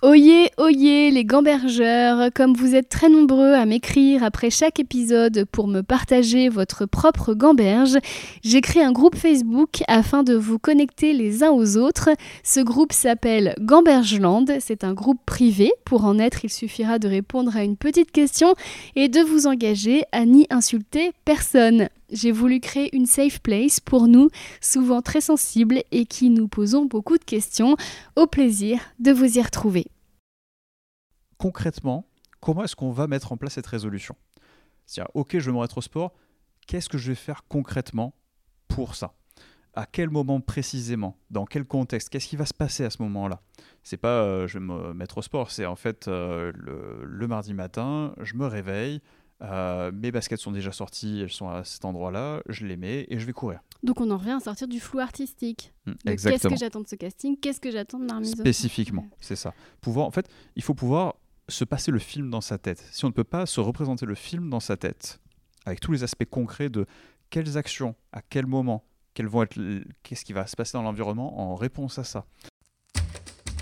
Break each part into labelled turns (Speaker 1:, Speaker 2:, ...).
Speaker 1: Oyez, oyez les gambergeurs, comme vous êtes très nombreux à m'écrire après chaque épisode pour me partager votre propre gamberge, j'ai créé un groupe Facebook afin de vous connecter les uns aux autres. Ce groupe s'appelle Gambergeland, c'est un groupe privé. Pour en être, il suffira de répondre à une petite question et de vous engager à n'y insulter personne. J'ai voulu créer une safe place pour nous, souvent très sensibles et qui nous posons beaucoup de questions. Au plaisir de vous y retrouver.
Speaker 2: Concrètement, comment est-ce qu'on va mettre en place cette résolution? C'est-à-dire, ok, je veux me remettre au sport, qu'est-ce que je vais faire concrètement pour ça? À quel moment précisément? Dans quel contexte? Qu'est-ce qui va se passer à ce moment-là? C'est pas euh, je vais me mettre au sport, c'est en fait euh, le, mardi matin, je me réveille, euh, mes baskets sont déjà sorties, elles sont à cet endroit-là, je les mets et je vais courir.
Speaker 1: Donc on en revient à sortir du flou artistique. Mmh, qu'est-ce que j'attends de ce casting? Qu'est-ce que j'attends de ma remise
Speaker 2: Spécifiquement, c'est ça. Pouvoir, en fait, il faut pouvoir se passer le film dans sa tête, si on ne peut pas se représenter le film dans sa tête, avec tous les aspects concrets de quelles actions, à quel moment, vont être, qu'est-ce qui va se passer dans l'environnement en réponse à ça,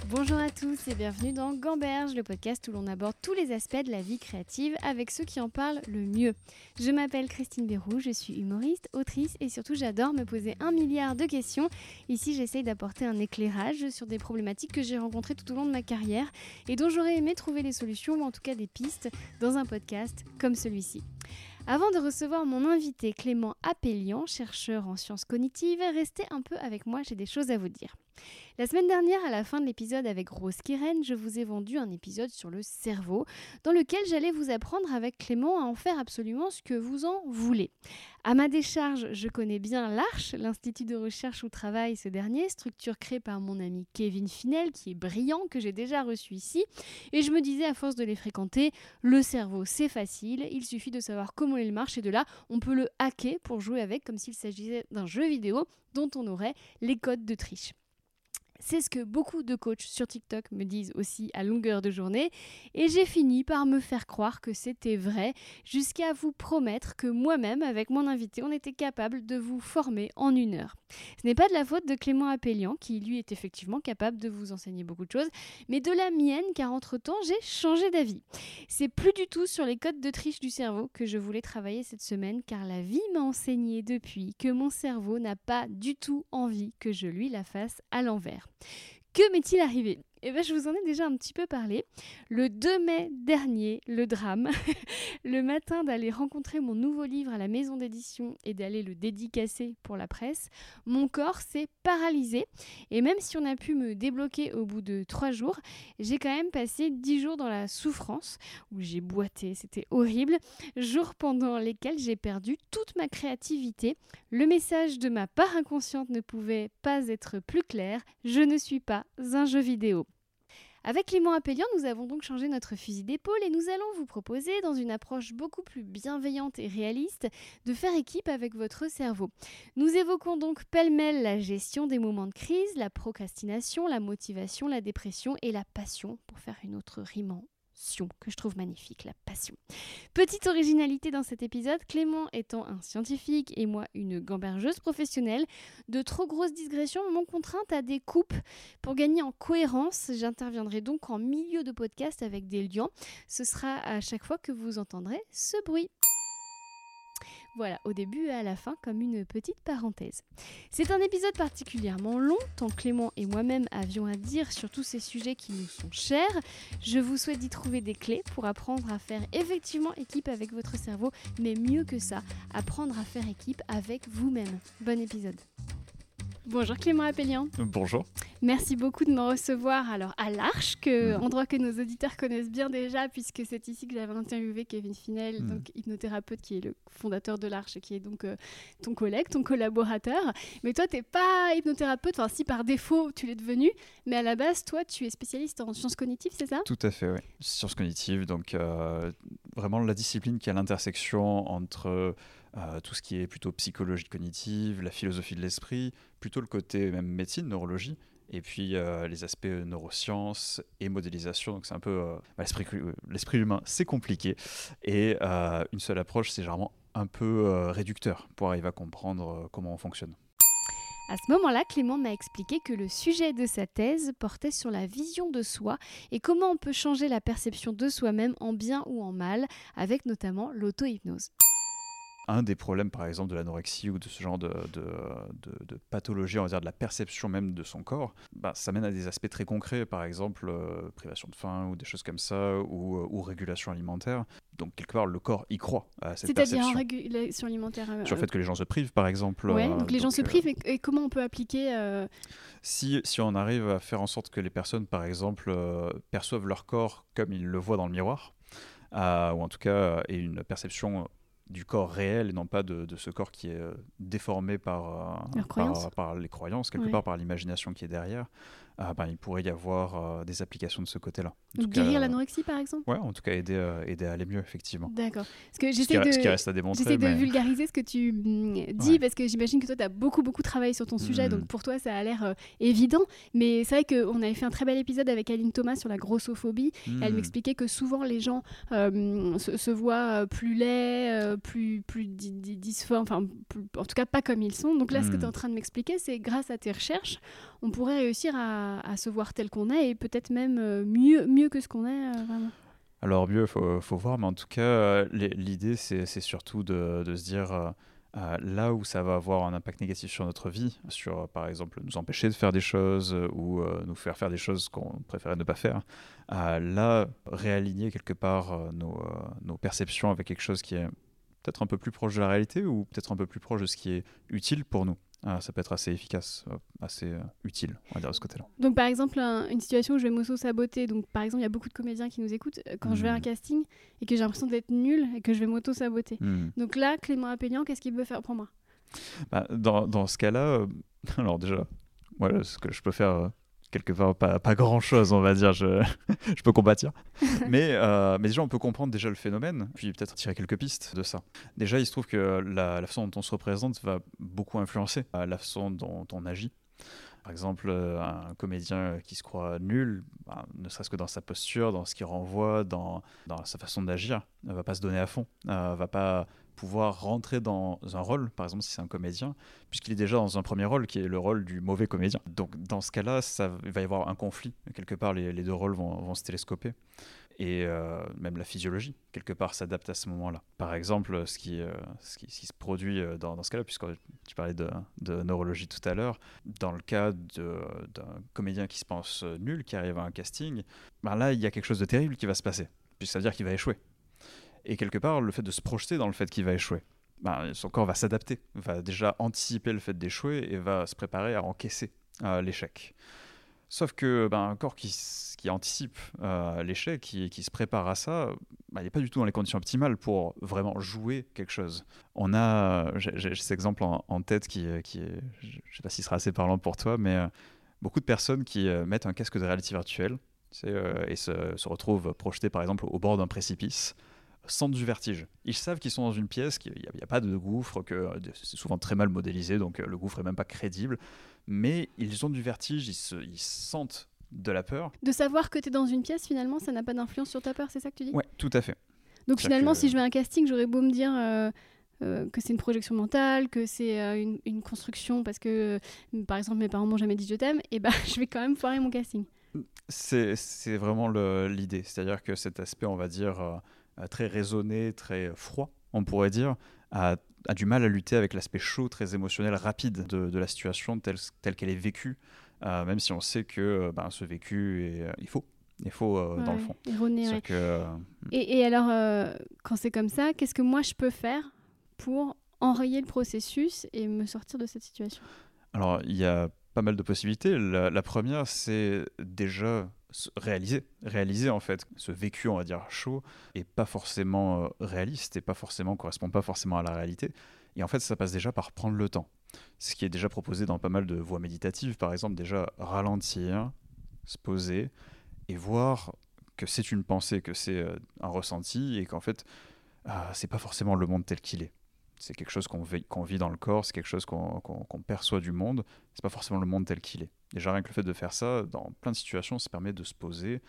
Speaker 1: Bonjour à tous et bienvenue dans Gamberge, le podcast où l'on aborde tous les aspects de la vie créative avec ceux qui en parlent le mieux. Je m'appelle Christine Bérou, je suis humoriste, autrice et surtout j'adore me poser un milliard de questions. Ici j'essaye d'apporter un éclairage sur des problématiques que j'ai rencontrées tout au long de ma carrière et dont j'aurais aimé trouver des solutions ou en tout cas des pistes dans un podcast comme celui-ci. Avant de recevoir mon invité Clément Appelian, chercheur en sciences cognitives, restez un peu avec moi, j'ai des choses à vous dire. La semaine dernière, à la fin de l'épisode avec Rose Kiren, je vous ai vendu un épisode sur le cerveau, dans lequel j'allais vous apprendre avec Clément à en faire absolument ce que vous en voulez. À ma décharge, je connais bien l'Arche, l'institut de recherche où travaille ce dernier, structure créée par mon ami Kevin Finel, qui est brillant, que j'ai déjà reçu ici, et je me disais à force de les fréquenter, le cerveau c'est facile, il suffit de savoir comment il marche, et de là, on peut le hacker pour jouer avec comme s'il s'agissait d'un jeu vidéo dont on aurait les codes de triche. C'est ce que beaucoup de coachs sur TikTok me disent aussi à longueur de journée et j'ai fini par me faire croire que c'était vrai jusqu'à vous promettre que moi-même avec mon invité on était capable de vous former en une heure. Ce n'est pas de la faute de Clément Appelian qui lui est effectivement capable de vous enseigner beaucoup de choses mais de la mienne car entre-temps j'ai changé d'avis. C'est plus du tout sur les codes de triche du cerveau que je voulais travailler cette semaine car la vie m'a enseigné depuis que mon cerveau n'a pas du tout envie que je lui la fasse à l'envers. Que m'est-il arrivé? Eh bien, je vous en ai déjà un petit peu parlé. Le 2 mai dernier, le drame, le matin d'aller rencontrer mon nouveau livre à la maison d'édition et d'aller le dédicacer pour la presse, mon corps s'est paralysé. Et même si on a pu me débloquer au bout de trois jours, j'ai quand même passé dix jours dans la souffrance, où j'ai boité, c'était horrible. Jours pendant lesquels j'ai perdu toute ma créativité. Le message de ma part inconsciente ne pouvait pas être plus clair. Je ne suis pas un jeu vidéo. Avec Clément Appelian, nous avons donc changé notre fusil d'épaule et nous allons vous proposer, dans une approche beaucoup plus bienveillante et réaliste, de faire équipe avec votre cerveau. Nous évoquons donc pêle-mêle la gestion des moments de crise, la procrastination, la motivation, la dépression et la passion, pour faire une autre rime que je trouve magnifique, la passion. Petite originalité dans cet épisode, Clément étant un scientifique et moi une gambergeuse professionnelle, de trop grosses digressions m'ont contrainte à des coupes. Pour gagner en cohérence, j'interviendrai donc en milieu de podcast avec des liens. Ce sera à chaque fois que vous entendrez ce bruit. Voilà, au début et à la fin, comme une petite parenthèse. C'est un épisode particulièrement long, tant Clément et moi-même avions à dire sur tous ces sujets qui nous sont chers. Je vous souhaite d'y trouver des clés pour apprendre à faire effectivement équipe avec votre cerveau, mais mieux que ça, apprendre à faire équipe avec vous-même. Bon épisode. Bonjour Clément Appelian.
Speaker 2: Bonjour.
Speaker 1: Merci beaucoup de me recevoir alors à l'Arche, que, mm. endroit que nos auditeurs connaissent bien déjà, puisque c'est ici que j'avais interviewé Kevin Finel, mm. donc hypnothérapeute qui est le fondateur de l'Arche qui est donc euh, ton collègue, ton collaborateur. Mais toi, tu n'es pas hypnothérapeute, enfin si par défaut tu l'es devenu, mais à la base, toi, tu es spécialiste en sciences cognitives, c'est ça?
Speaker 2: Tout à fait, oui. Sciences cognitives, donc euh, vraiment la discipline qui est à l'intersection entre euh, tout ce qui est plutôt psychologie cognitive, la philosophie de l'esprit, plutôt le côté même médecine, neurologie, et puis euh, les aspects neurosciences et modélisation. Donc c'est un peu euh, bah, l'esprit humain, c'est compliqué, et une seule approche, c'est généralement un peu réducteur pour arriver à comprendre comment on fonctionne.
Speaker 1: À ce moment-là, Clément m'a expliqué que le sujet de sa thèse portait sur la vision de soi et comment on peut changer la perception de soi-même en bien ou en mal, avec notamment l'auto-hypnose
Speaker 2: un des problèmes, par exemple, de l'anorexie ou de ce genre de, de, de, pathologie, on va dire de la perception même de son corps, bah, ça mène à des aspects très concrets, par exemple euh, privation de faim ou des choses comme ça, ou, euh, ou, régulation alimentaire. Donc, quelque part, le corps y croit à cette perception.
Speaker 1: C'est-à-dire régulation alimentaire
Speaker 2: euh, Sur le fait que les gens se privent, par exemple.
Speaker 1: Oui, donc les gens se privent, et, comment on peut appliquer
Speaker 2: si, si, on arrive à faire en sorte que les personnes, par exemple, perçoivent leur corps comme ils le voient dans le miroir, ou en tout cas aient une perception du corps réel et non pas de, ce corps qui est euh, déformé par,
Speaker 1: euh,
Speaker 2: par, les croyances, quelque part par l'imagination qui est derrière. Ah, ben, il pourrait y avoir euh, des applications de ce côté-là.
Speaker 1: Guérir l'anorexie, par exemple?
Speaker 2: Ouais, en tout cas, aider, euh, aider à aller mieux, effectivement.
Speaker 1: D'accord.
Speaker 2: Ce, que j'essaie de, ce qui reste à démontrer.
Speaker 1: J'essaie de vulgariser ce que tu mm, dis, parce que j'imagine que toi, tu as beaucoup, beaucoup travaillé sur ton sujet, donc mm. pour toi, ça a l'air euh, évident. Mais c'est vrai qu'on avait fait un très bel épisode avec Aline Thomas sur la grossophobie. Elle mm. m'expliquait que souvent, les gens se, voient plus laids, plus, plus enfin, en tout cas, pas comme ils sont. Donc là, ce que tu es en train de m'expliquer, c'est grâce à tes recherches, on pourrait réussir à, se voir tel qu'on est et peut-être même euh, mieux, mieux que ce qu'on est euh.
Speaker 2: Alors mieux, faut, faut, voir, mais en tout cas, euh, l'idée, c'est surtout de, se dire... là où ça va avoir un impact négatif sur notre vie, sur par exemple nous empêcher de faire des choses ou nous faire faire des choses qu'on préférait ne pas faire, là réaligner quelque part nos, perceptions avec quelque chose qui est peut-être un peu plus proche de la réalité ou peut-être un peu plus proche de ce qui est utile pour nous. Ah, ça peut être assez efficace, euh, assez euh, utile, on va dire de ce côté-là.
Speaker 1: Donc par exemple, une situation où je vais m'auto-saboter, donc par exemple, il y a beaucoup de comédiens qui nous écoutent, euh, quand je vais à un hmm. casting et que j'ai l'impression d'être nul et que je vais m'auto-saboter. Hmm. Donc là, Clément Appélian, qu'est-ce qu'il peut faire pour moi?
Speaker 2: Bah, dans, dans, ce cas-là, alors déjà, voilà, ce que je peux faire quelque part pas, pas grand chose on va dire je, je peux compatir. Mais, euh, mais déjà on peut comprendre déjà le phénomène puis peut-être tirer quelques pistes de ça. Déjà il se trouve que la, la façon dont on se représente va beaucoup influencer euh, la façon dont on agit. Par exemple, euh, un comédien qui se croit nul, bah, ne serait-ce que dans sa posture, dans ce qu'il renvoie, dans, dans sa façon d'agir, ne va pas se donner à fond, va pas pouvoir rentrer dans un rôle, par exemple si c'est un comédien, puisqu'il est déjà dans un premier rôle qui est le rôle du mauvais comédien. Donc dans ce cas-là, ça il va y avoir un conflit. Quelque part, les, deux rôles vont, se télescoper. Et euh, même la physiologie, quelque part, s'adapte à ce moment-là. Par exemple, ce qui, euh, se produit euh, dans, ce cas-là, puisque tu parlais de, neurologie tout à l'heure, dans le cas d'un comédien qui se pense nul, qui arrive à un casting, ben là, il y a quelque chose de terrible qui va se passer. Puis ça veut dire qu'il va échouer. Et quelque part, le fait de se projeter dans le fait qu'il va échouer, ben, son corps va s'adapter, va déjà anticiper le fait d'échouer et va se préparer à encaisser euh, l'échec. Sauf que ben, un corps qui, anticipe euh, l'échec, qui, se prépare à ça, ben, il n'est pas du tout dans les conditions optimales pour vraiment jouer quelque chose. On a, j'ai cet exemple en, tête qui, je ne sais pas s'il sera assez parlant pour toi, mais euh, beaucoup de personnes qui mettent un casque de réalité virtuelle et se, se retrouvent projetés par exemple au bord d'un précipice sentent du vertige. Ils savent qu'ils sont dans une pièce, qu'il n'y a, pas de gouffre, que c'est souvent très mal modélisé, donc euh, le gouffre est même pas crédible, mais ils ont du vertige, ils, se, ils sentent de la peur.
Speaker 1: De savoir que tu es dans une pièce, finalement, ça n'a pas d'influence sur ta peur, c'est ça que tu dis?
Speaker 2: Ouais, tout à fait.
Speaker 1: Donc finalement, si je vais à un casting, j'aurais beau me dire... Euh, euh, que c'est une projection mentale, que c'est une, construction parce que, par exemple, mes parents m'ont jamais dit je t'aime, et ben je vais quand même foirer mon casting.
Speaker 2: C'est vraiment l'idée. C'est-à-dire que cet aspect, on va dire, euh, très raisonné, très froid, on pourrait dire, a, du mal à lutter avec l'aspect chaud, très émotionnel, rapide de, la situation telle, telle qu'elle est vécue, euh, même si on sait que euh, ben, ce vécu, est, il faut. Il faut dans le fond.
Speaker 1: Erroné, et, et, alors, quand c'est comme ça, qu'est-ce que moi je peux faire pour enrayer le processus et me sortir de cette situation?
Speaker 2: Alors, il y a pas mal de possibilités. la première, c'est déjà réaliser, réaliser en fait ce vécu, on va dire chaud, est pas forcément euh, réaliste et pas forcément correspond pas forcément à la réalité. Et en fait, ça passe déjà par prendre le temps. Ce qui est déjà proposé dans pas mal de voies méditatives, par exemple, déjà ralentir, se poser et voir que c'est une pensée, que c'est euh, un ressenti et qu'en fait, ah, c'est pas forcément le monde tel qu'il est c'est quelque chose qu'on vit, dans le corps, c'est quelque chose qu'on perçoit du monde, c'est pas forcément le monde tel qu'il est. Déjà rien que le fait de faire ça, dans plein de situations, ça permet de se poser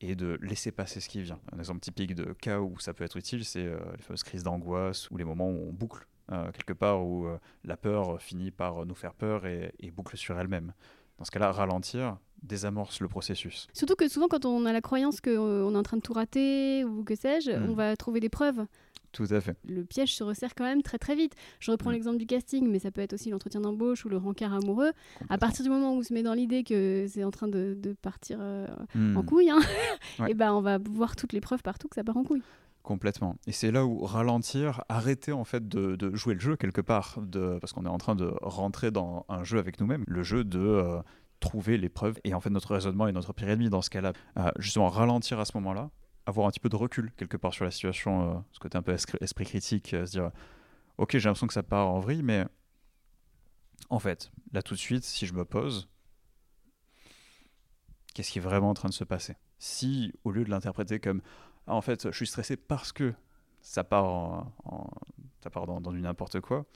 Speaker 2: et de laisser passer ce qui vient. Un exemple typique de cas où ça peut être utile, c'est euh, les fameuses crises d'angoisse ou les moments où on boucle quelque part où la peur finit par nous faire peur et, et boucle sur elle-même. Dans ce cas-là, ralentir désamorce le processus.
Speaker 1: Surtout que souvent, quand on a la croyance qu'on est en train de tout rater ou que sais-je,
Speaker 2: Mm.
Speaker 1: on va trouver des preuves.
Speaker 2: Tout à fait.
Speaker 1: Le piège se resserre quand même très très vite. Je reprends
Speaker 2: Mm.
Speaker 1: l'exemple du casting, mais ça peut être aussi l'entretien d'embauche ou le rencard amoureux. À partir du moment où on se met dans l'idée que c'est en train de, de partir euh, en couille, hein,
Speaker 2: Ouais.
Speaker 1: et ben on va voir toutes les preuves partout que ça part en couille.
Speaker 2: Complètement. Et c'est là où ralentir, arrêter en fait de, de jouer le jeu quelque part, de, parce qu'on est en train de rentrer dans un jeu avec nous-mêmes, le jeu de euh, trouver les preuves. Et en fait, notre raisonnement est notre pire ennemi dans ce cas-là. Euh, justement, ralentir à ce moment-là, avoir un petit peu de recul quelque part sur la situation, euh, ce côté un peu esprit critique, euh, se dire, ok, j'ai l'impression que ça part en vrille, mais en fait, là tout de suite, si je me pose, qu'est-ce qui est vraiment en train de se passer? Si, au lieu de l'interpréter comme ah, en fait, je suis stressé parce que ça part, ça part dans, dans du n'importe quoi,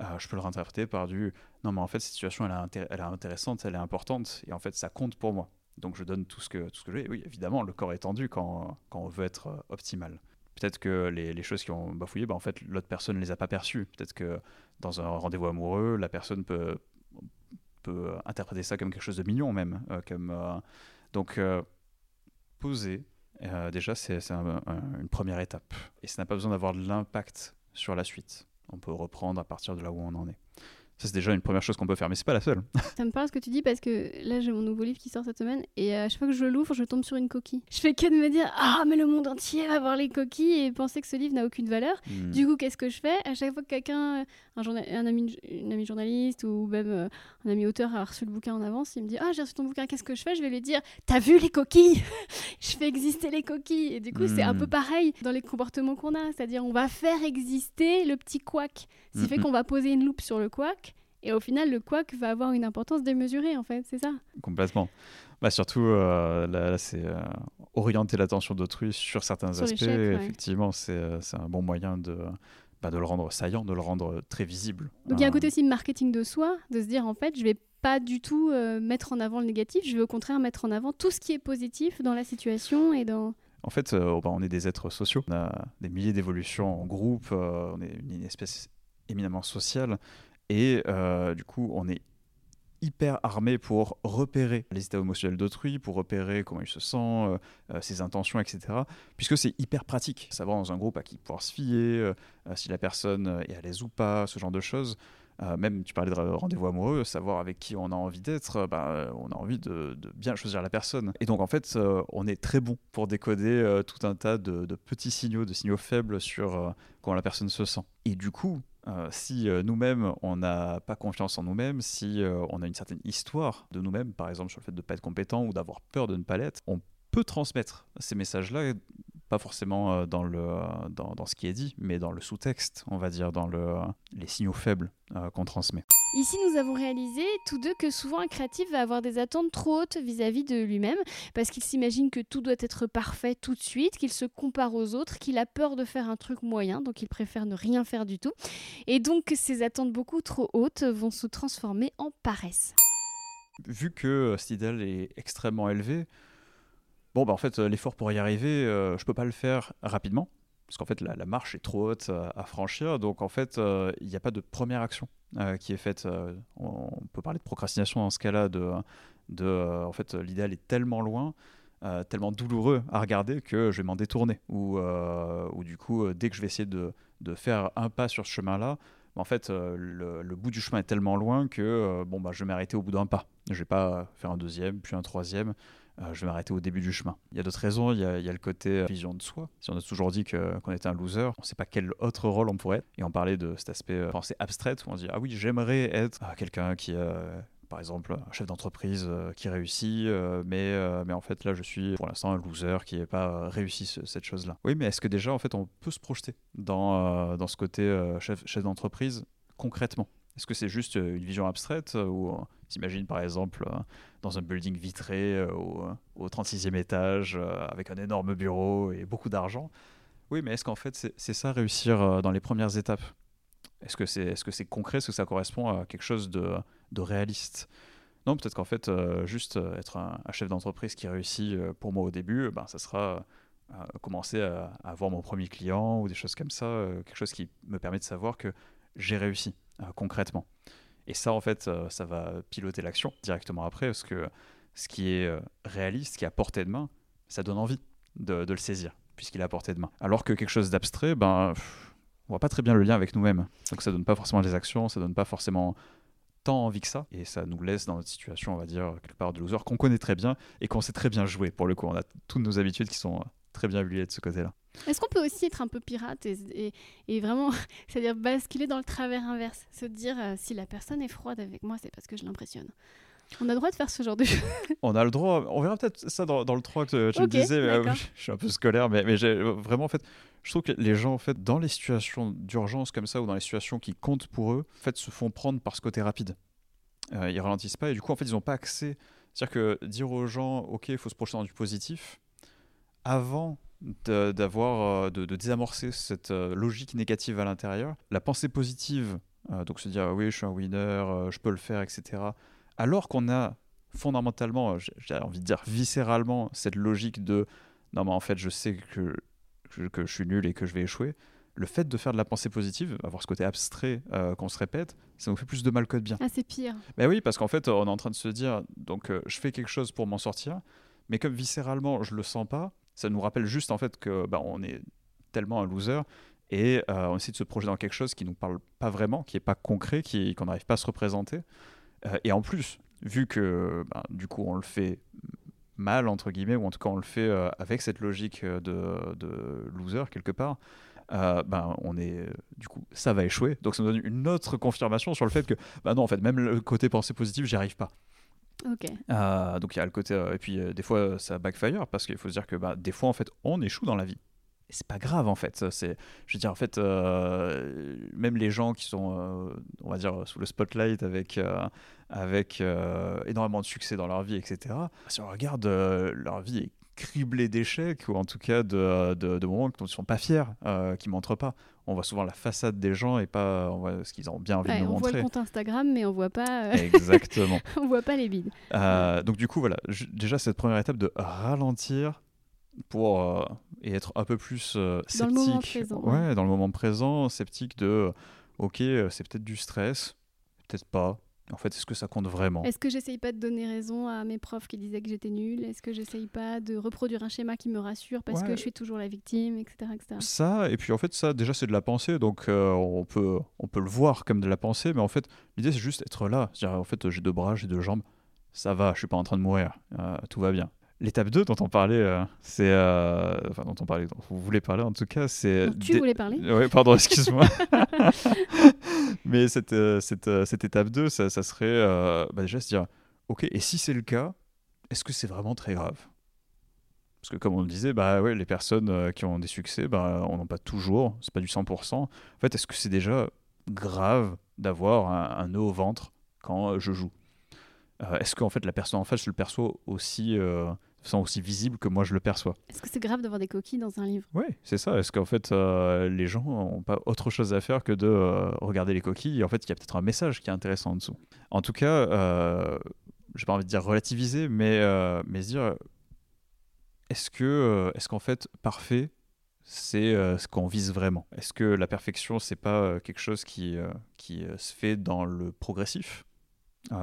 Speaker 2: euh, je peux le réinterpréter par du non, mais en fait, cette situation, elle est intéressante, elle est importante, et en fait, ça compte pour moi. Donc, je donne tout ce que, que j'ai. Oui, évidemment, le corps est tendu quand, quand on veut être euh, optimal. Peut-être que les, les choses qui ont bafouillé, bah, en fait, l'autre personne ne les a pas perçues. Peut-être que dans un rendez-vous amoureux, la personne peut, peut interpréter ça comme quelque chose de mignon, même. euh, comme, euh, donc, poser, déjà, c'est c'est un- un- une première étape. Et ça n'a pas besoin d'avoir de l'impact sur la suite. On peut reprendre à partir de là où on en est. Ça, c'est déjà une première chose qu'on peut faire, mais c'est pas la seule.
Speaker 1: Ça me parle ce que tu dis parce que là j'ai mon nouveau livre qui sort cette semaine et à chaque fois que je l'ouvre, je tombe sur une coquille. Je fais que de me dire ah mais le monde entier va voir les coquilles et penser que ce livre n'a aucune valeur.
Speaker 2: Hmm.
Speaker 1: Du coup, qu'est-ce que je fais? À chaque fois que quelqu'un, euh, un, ami, une amie journaliste ou même euh, un ami auteur a reçu le bouquin en avance, il me dit Ah, j'ai reçu ton bouquin, qu'est-ce que je fais? Je vais lui dire T'as vu les coquilles? Je fais exister les coquilles. Et du coup, c'est un
Speaker 2: Mm.
Speaker 1: peu pareil dans les comportements qu'on a. C'est-à-dire, on va faire exister le petit couac. Ce qui fait qu'on va poser une loupe sur le couac. Et au final, le couac va avoir une importance démesurée, en fait, c'est ça?
Speaker 2: Complètement. Bah, surtout, euh, là, là, c'est euh, orienter l'attention d'autrui sur certains
Speaker 1: Sur
Speaker 2: aspects.
Speaker 1: ouais.
Speaker 2: Effectivement, c'est euh, c'est un bon moyen de, bah, de le rendre saillant, de le rendre très visible.
Speaker 1: Donc il y a un côté aussi marketing de soi, de se dire en fait, je vais pas du tout euh, mettre en avant le négatif, je vais au contraire mettre en avant tout ce qui est positif dans la situation et dans...
Speaker 2: En fait, euh, bah, on est des êtres sociaux. On a des milliers d'évolutions en groupe. euh, on est une espèce éminemment sociale. Et euh, du coup, on est hyper armé pour repérer les états émotionnels d'autrui, pour repérer comment il se sent, euh, euh, ses intentions, etc. Puisque c'est hyper pratique. Savoir dans un groupe à qui pouvoir se fier, si la personne est à l'aise ou pas, ce genre de choses. Même, tu parlais de rendez-vous amoureux, savoir avec qui on a envie d'être, bah, on a envie de, bien choisir la personne. Et donc, en fait, on est très bon pour décoder tout un tas de, petits signaux, de signaux faibles sur comment la personne se sent. Et du coup, euh, si euh, nous-mêmes, on n'a pas confiance en nous-mêmes, si euh, on a une certaine histoire de nous-mêmes, par exemple sur le fait de ne pas être compétent ou d'avoir peur de ne pas l'être, on peut transmettre ces messages-là, pas forcément dans, le, dans, dans ce qui est dit, mais dans le sous-texte, on va dire, dans le, les signaux faibles qu'on transmet.
Speaker 1: Ici, nous avons réalisé tous deux que souvent un créatif va avoir des attentes trop hautes vis-à-vis de lui-même, parce qu'il s'imagine que tout doit être parfait tout de suite, qu'il se compare aux autres, qu'il a peur de faire un truc moyen, donc il préfère ne rien faire du tout. Et donc, ces attentes beaucoup trop hautes vont se transformer en paresse.
Speaker 2: Vu que euh, cet idéal est extrêmement élevé, bon, bah, en fait, euh, l'effort pour y arriver, euh, je peux pas le faire rapidement, parce qu'en fait, la, marche est trop haute à franchir, donc en fait, euh, il n'y a pas de première action euh, qui est faite. euh, on, peut parler de procrastination dans ce cas-là, de, de euh, en fait, l'idéal est tellement loin. tellement douloureux à regarder que je vais m'en détourner ou, ou du coup dès que je vais essayer de, de faire un pas sur ce chemin-là en fait, le, le bout du chemin est tellement loin que bon, bah, je vais m'arrêter au bout d'un pas. Je vais pas faire un deuxième, puis un troisième. Euh, je vais m'arrêter au début du chemin. Il y a d'autres raisons. Il y a, le côté euh, vision de soi. Si on a toujours dit qu'on était un loser, on ne sait pas quel autre rôle on pourrait. Et on parlait de cet aspect euh, pensée abstraite où on dit Ah oui, j'aimerais être euh, quelqu'un qui. par exemple, un chef d'entreprise qui réussit, mais, mais en fait, là, je suis pour l'instant un loser qui n'a pas réussi ce- cette chose-là. Oui, mais est-ce que déjà, en fait, on peut se projeter dans, dans ce côté chef, chef d'entreprise concrètement? Est-ce que c'est juste une vision abstraite ou s'imagine par exemple euh, dans un building vitré euh, au, au 36e étage euh, avec un énorme bureau et beaucoup d'argent. Oui, mais est-ce qu'en fait c'est ça réussir euh, dans les premières étapes? Est-ce que c'est est -ce c'est concret? Est-ce que ça correspond à quelque chose de, réaliste? Non, peut-être qu'en fait, euh, juste euh, être un, chef d'entreprise qui réussit euh, pour moi au début, ben, ça sera euh, commencer à, avoir mon premier client ou des choses comme ça, euh, quelque chose qui me permet de savoir que j'ai réussi concrètement. Et ça, en fait, ça va piloter l'action directement après, parce que ce qui est réaliste, ce qui est à portée de main, ça donne envie de, le saisir, puisqu'il est à portée de main. Alors que quelque chose d'abstrait, ben, on voit pas très bien le lien avec nous-mêmes. Donc ça donne pas forcément des actions, ça donne pas forcément tant envie que ça. Et ça nous laisse dans notre situation, on va dire, quelque part de loser qu'on connaît très bien et qu'on sait très bien jouer. Pour le coup, on a toutes nos habitudes qui sont très bien huilées de ce côté-là.
Speaker 1: Est-ce qu'on peut aussi être un peu pirate et, et, vraiment, c'est-à-dire basculer dans le travers inverse Se dire, euh, si la personne est froide avec moi, c'est parce que je l'impressionne. On a le droit de faire ce genre de choses.
Speaker 2: on a le droit. On verra peut-être ça dans, le 3 que tu me disais. Mais, euh, je suis un peu scolaire, mais, mais j'ai vraiment en fait. Je trouve que les gens, en fait, dans les situations d'urgence comme ça ou dans les situations qui comptent pour eux, en fait, se font prendre par ce côté rapide. Euh, ils ralentissent pas et du coup, en fait, ils n'ont pas accès. C'est-à-dire que dire aux gens, ok, il faut se projeter dans du positif, avant d'avoir euh, de, de, désamorcer cette logique négative à l'intérieur, la pensée positive, donc se dire oui, je suis un winner, je peux le faire, etc alors qu'on a fondamentalement, j'ai envie de dire viscéralement, cette logique de non, mais en fait, je sais que, que, je suis nul et que je vais échouer. Le fait de faire de la pensée positive, avoir ce côté abstrait euh, qu'on se répète, ça nous fait plus de mal que de bien.
Speaker 1: Ah, c'est pire.
Speaker 2: Ben oui, parce qu'en fait, on est en train de se dire, donc euh, je fais quelque chose pour m'en sortir, mais comme viscéralement, je le sens pas, ça nous rappelle juste en fait que bah, on est tellement un loser et euh, on essaie de se projeter dans quelque chose qui nous parle pas vraiment, qui est pas concret, qui qu'on n'arrive pas à se représenter. Euh, et en plus, vu que ben, du coup on le fait mal, entre guillemets, ou en tout cas on le fait euh, avec cette logique de, de loser quelque part, ben, on est du coup ça va échouer donc ça nous donne une autre confirmation sur le fait que ben non en fait même le côté pensée positive j'y arrive pas
Speaker 1: Ok.
Speaker 2: donc il y a le côté et puis des fois ça backfire parce qu'il faut se dire que bah, des fois en fait on échoue dans la vie c'est pas grave en fait. C'est, je veux dire en fait, euh, même les gens qui sont, euh, on va dire, sous le spotlight avec euh, avec énormément de succès dans leur vie, etc. Si on regarde, leur vie est criblée d'échecs ou en tout cas de, de, moments dont ils sont pas fiers, qui montrent pas. On voit souvent la façade des gens et pas on voit ce qu'ils ont bien envie de nous montrer.
Speaker 1: On voit le compte Instagram, mais on voit pas.
Speaker 2: Exactement.
Speaker 1: on voit pas les bides.
Speaker 2: donc du coup voilà, déjà cette première étape de ralentir pour euh, et être un peu plus euh, sceptique. Dans le moment présent. Ouais, dans le moment présent, sceptique de euh, ok, c'est peut-être du stress, peut-être pas. En fait, est-ce que ça compte vraiment?
Speaker 1: Est-ce que j'essaye pas de donner raison à mes profs qui disaient que j'étais nulle? Est-ce que j'essaye pas de reproduire un schéma qui me rassure parce que je suis toujours la victime, etc., etc.
Speaker 2: Ça, et puis en fait, ça, déjà, c'est de la pensée, donc on, peut, on peut le voir comme de la pensée, mais en fait, l'idée, c'est juste être là. C'est-à-dire, en fait, j'ai deux bras, j'ai deux jambes, ça va, je suis pas en train de mourir, tout va bien. L'étape 2 dont on parlait, euh, c'est. Euh, enfin, dont on parlait, dont vous voulez parler en tout cas, c'est.
Speaker 1: Tu voulais parler
Speaker 2: Oui, pardon, excuse-moi. Mais cette, euh, cette, cette, étape 2, ça, ça serait bah déjà se dire ok, et si c'est le cas, est-ce que c'est vraiment très grave? Parce que, comme on le disait, bah, ouais, les personnes qui ont des succès, bah, on n'en pas toujours, c'est pas du 100%. En fait, est-ce que c'est déjà grave d'avoir un, un nœud au ventre quand je joue? Est-ce qu'en fait la personne en face, le perçoit aussi sont aussi visibles que moi je le perçois?
Speaker 1: Est-ce que c'est grave d'avoir des coquilles dans un livre?
Speaker 2: Oui, c'est ça. Est-ce qu'en fait euh, les gens n'ont pas autre chose à faire que de euh, regarder les coquilles? En fait, il y a peut-être un message qui est intéressant en dessous. En tout cas, euh, j'ai pas envie de dire relativiser, mais, euh, mais dire est-ce que est-ce qu'en fait parfait c'est ce qu'on vise vraiment? Est-ce que la perfection c'est pas quelque chose qui qui se fait dans le progressif?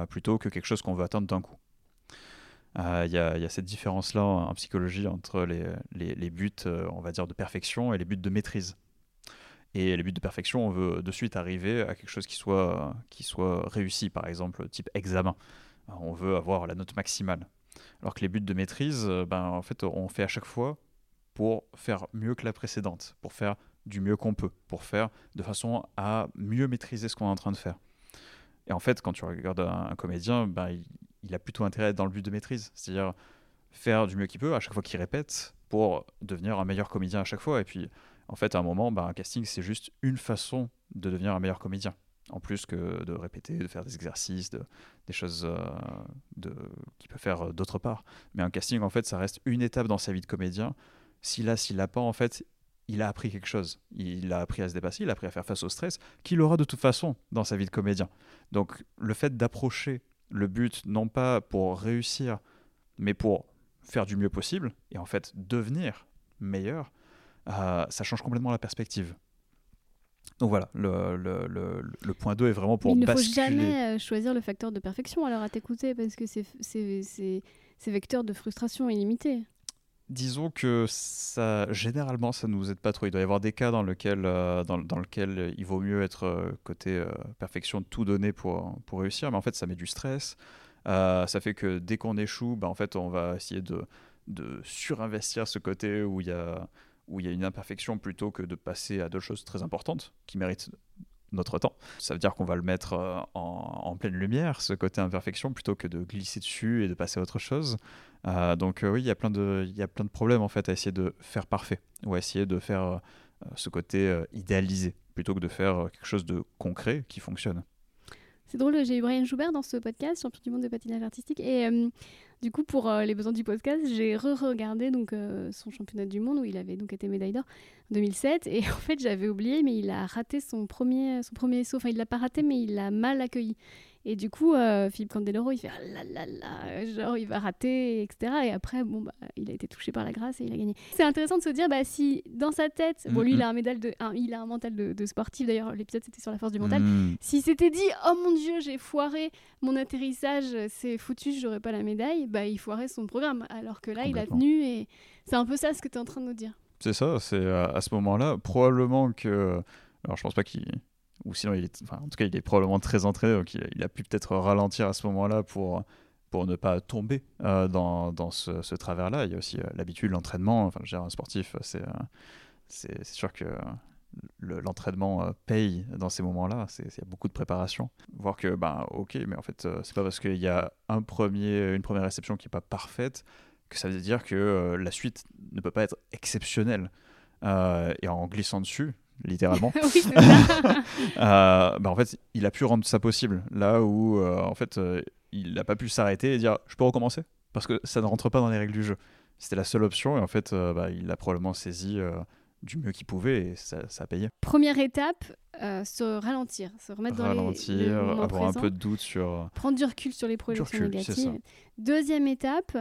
Speaker 2: Plutôt que quelque chose qu'on veut atteindre d'un coup euh, il y, a cette différence-là en, psychologie entre les, buts, euh, on va dire, de perfection et les buts de maîtrise. Et les buts de perfection, on veut de suite arriver à quelque chose qui soit, réussi, par exemple, type examen. On veut avoir la note maximale. Alors que les buts de maîtrise, euh, ben, en fait, on fait à chaque fois pour faire mieux que la précédente, pour faire du mieux qu'on peut, pour faire de façon à mieux maîtriser ce qu'on est en train de faire. Et en fait, quand tu regardes un, comédien, ben, il a plutôt intérêt à être dans le but de maîtrise, c'est-à-dire faire du mieux qu'il peut à chaque fois qu'il répète pour devenir un meilleur comédien à chaque fois. Et puis, en fait, à un moment, bah, un casting, c'est juste une façon de devenir un meilleur comédien. En plus que de répéter, de faire des exercices, de, des choses euh, qu'il peut faire euh, d'autre part. Mais un casting, en fait, ça reste une étape dans sa vie de comédien. S'il a, s'il n'a pas, en fait, il a appris quelque chose. Il a appris à se dépasser, il a appris à faire face au stress, qu'il aura de toute façon dans sa vie de comédien. Donc, le fait d'approcher le but non pas pour réussir, mais pour faire du mieux possible et en fait devenir meilleur, euh, ça change complètement la perspective. Donc voilà, le, le, le, le point 2 est vraiment pour
Speaker 1: Mais il ne faut jamais euh, choisir le facteur de perfection alors à t'écouter parce que c'est- c'est c'est- c'est vecteur de frustration illimitée.
Speaker 2: Disons que ça, généralement, ça nous aide pas trop. Il doit y avoir des cas dans lesquels, euh, dans, lequel il vaut mieux être euh, côté euh, perfection, tout donner pour, pour réussir. Mais en fait, ça met du stress. Ça fait que dès qu'on échoue, bah, en fait, on va essayer de, de surinvestir ce côté où il y a où il y a une imperfection plutôt que de passer à d'autres choses très importantes qui méritent notre temps. Ça veut dire qu'on va le mettre euh, en, pleine lumière, ce côté imperfection, plutôt que de glisser dessus et de passer à autre chose. Euh, donc euh, oui, il y a plein de, problèmes en fait à essayer de faire parfait ou à essayer de faire ce côté idéalisé plutôt que de faire quelque chose de concret qui fonctionne.
Speaker 1: C'est drôle, j'ai eu Brian Schubert dans ce podcast, champion du monde de patinage artistique. Et euh, du coup, pour euh, les besoins du podcast, j'ai re-regardé euh, son championnat du monde où il avait donc été médaille d'or en 2007. Et en fait, j'avais oublié, mais il a raté son premier, son premier saut. Enfin, il l'a pas raté, mais il l'a mal accueilli. Et du coup, euh, Philippe Candeloro, il fait ah là là là, genre il va rater, etc. Et après, bon, bah, il a été touché par la grâce et il a gagné. C'est intéressant de se dire, bah, si dans sa tête, bon, lui, il a un, médaille de, un- il a un mental de, de sportif. D'ailleurs, l'épisode c'était sur la force du mental.
Speaker 2: Mm.
Speaker 1: S'il s'était dit oh mon dieu j'ai foiré mon atterrissage c'est foutu j'aurai pas la médaille bah il foirait son programme alors que là il a tenu et c'est un peu ça ce que tu es en train de nous dire
Speaker 2: C'est ça, c'est euh, à ce moment-là, probablement que. Alors je pense pas qu'il. Ou sinon, il est... en tout cas, il est probablement très entraîné, donc il a, pu peut-être ralentir à ce moment-là pour, pour ne pas tomber euh, dans, dans ce, ce travers-là. Il y a aussi euh, l'habitude, l'entraînement. Enfin, je veux dire, un sportif, c'est euh, c'est c'est sûr que le- l'entraînement euh, paye dans ces moments-là. Il y a beaucoup de préparation. Voir que, ben, ok, mais en fait, euh, c'est pas parce qu'il y a un premier, une première réception qui n'est pas parfaite que ça veut dire que euh, la suite ne peut pas être exceptionnelle. Euh, et en glissant dessus, littéralement,
Speaker 1: oui
Speaker 2: euh, bah, en fait, il a pu rendre ça possible. Là où, euh, en fait, euh, il n'a pas pu s'arrêter et dire je peux recommencer? Parce que ça ne rentre pas dans les règles du jeu. C'était la seule option et en fait, bah, il l'a probablement saisi du mieux qu'il pouvait et ça, ça a payé.
Speaker 1: première étape euh, se ralentir se remettre dans les- le
Speaker 2: avoir un peu de doute sur.
Speaker 1: prendre du recul sur les projections
Speaker 2: recul,
Speaker 1: négatives deuxième étape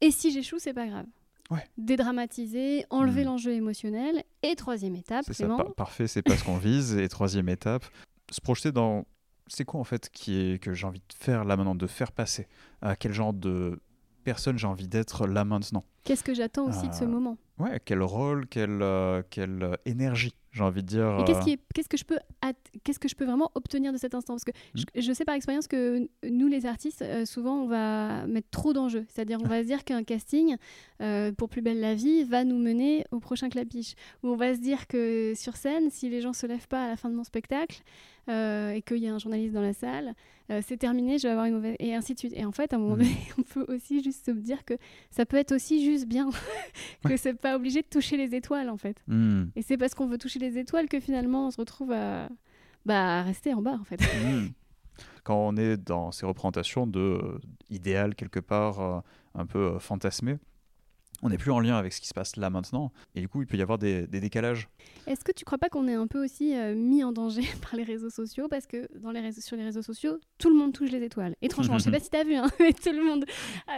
Speaker 1: et si j'échoue c'est pas grave
Speaker 2: Ouais.
Speaker 1: dédramatiser enlever
Speaker 2: Mhm.
Speaker 1: l'enjeu émotionnel et troisième étape
Speaker 2: C'est ça,
Speaker 1: Clément,
Speaker 2: par- parfait, c'est pas ce qu'on vise. Et troisième étape, se projeter dans c'est quoi en fait qui est que j'ai envie de faire là maintenant, de faire passer? À quel genre de personne j'ai envie d'être là maintenant?
Speaker 1: qu'est-ce que j'attends aussi de ce
Speaker 2: Euh,
Speaker 1: moment?
Speaker 2: Ouais, quel rôle, quelle, euh, quelle euh, énergie, j'ai envie de dire.
Speaker 1: Et qu'est-ce
Speaker 2: euh,
Speaker 1: qui est- qu'est-ce que je peux qu'est-ce que je peux vraiment obtenir de cet instant? Parce que
Speaker 2: Mm.
Speaker 1: je, je sais par expérience que nous les artistes, euh, souvent on va mettre trop d'enjeux. C'est-à-dire on va se dire qu'un casting euh, pour Plus belle la vie va nous mener au prochain clapiche. Ou on va se dire que sur scène, si les gens se lèvent pas à la fin de mon spectacle euh, et qu'il y a un journaliste dans la salle, euh, c'est terminé, je vais avoir une mauvaise et ainsi de suite. Et en fait, à un moment
Speaker 2: Mm.
Speaker 1: donné, on peut aussi juste se dire que ça peut être aussi juste bien, que c'est pas obligé de toucher les étoiles en fait.
Speaker 2: hmm,
Speaker 1: Et c'est parce qu'on veut toucher les étoiles que finalement on se retrouve à, bah, à rester en bas en fait.
Speaker 2: hmm. Quand on est dans ces représentations de euh, idéal quelque part, un peu fantasmé, on n'est plus en lien avec ce qui se passe là maintenant. Et du coup, il peut y avoir des, des décalages.
Speaker 1: Est-ce que tu crois pas qu'on est un peu aussi euh, mis en danger par les réseaux sociaux? Parce que dans les réseaux, sur les réseaux sociaux, tout le monde touche les étoiles. Étrangement, je sais pas si tu as vu, hein, mais tout le monde.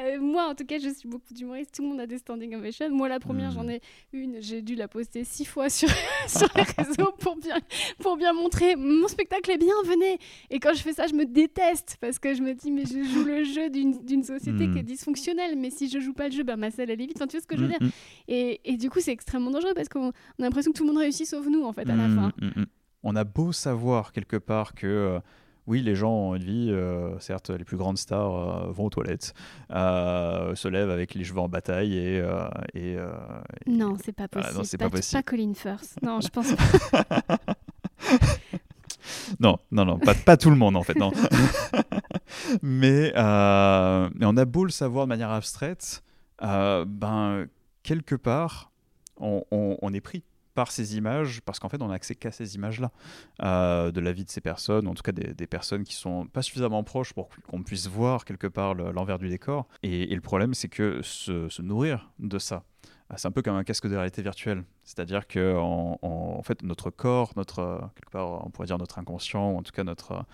Speaker 1: euh, moi, en tout cas, je suis beaucoup d'humoristes, tout le monde a des standing ovations. Moi, la première, j'en ai une, j'ai dû la poster six fois sur, sur les réseaux pour bien, pour bien montrer mon spectacle est bien, venez. Et quand je fais ça, je me déteste parce que je me dis, mais je joue le jeu d'une société qui est dysfonctionnelle, mais si je joue pas le jeu, ben, ma salle elle est vide. Tu vois ce que je veux dire
Speaker 2: Hmm, hmm,
Speaker 1: et, et du coup, c'est extrêmement dangereux parce qu'on on a l'impression que tout le monde réussit sauf nous, en fait, à la
Speaker 2: hmm,
Speaker 1: fin.
Speaker 2: On a beau savoir quelque part que. euh, oui, les gens ont une vie, euh, certes, les plus grandes stars euh, vont aux toilettes, se lèvent avec les cheveux en bataille et, et, et-
Speaker 1: Non, c'est pas
Speaker 2: Ah,
Speaker 1: possible.
Speaker 2: non, c'est
Speaker 1: pas,
Speaker 2: pas possible.
Speaker 1: Colin Firth. Non, je pense pas.
Speaker 2: Non, non, non, pas, pas tout le monde en fait, non. mais, euh, mais on a beau le savoir de manière abstraite, euh, ben, quelque part, on, est pris par ces images parce qu'en fait, on n'a accès qu'à ces images-là euh, de la vie de ces personnes, en tout cas des, personnes qui sont pas suffisamment proches pour qu'on puisse voir quelque part le- l'envers du décor. Et, le problème, c'est que se, nourrir de ça, ah, c'est un peu comme un casque de réalité virtuelle. C'est-à-dire que en, fait, notre corps, notre, quelque part, on pourrait dire notre inconscient, ou en tout cas notre,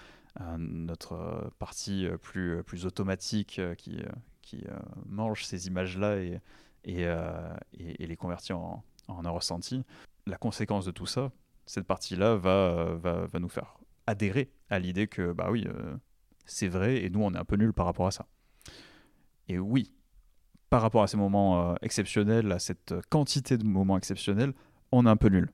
Speaker 2: euh, notre partie plus, plus automatique qui, qui euh, mange ces images-là euh, et- les convertit en, en un ressenti. La conséquence de tout ça, cette partie-là va, va, nous faire adhérer à l'idée que, bah oui, c'est vrai, et nous, on est un peu nuls par rapport à ça. Et oui, par rapport à ces moments exceptionnels, à cette quantité de moments exceptionnels, on est un peu nul.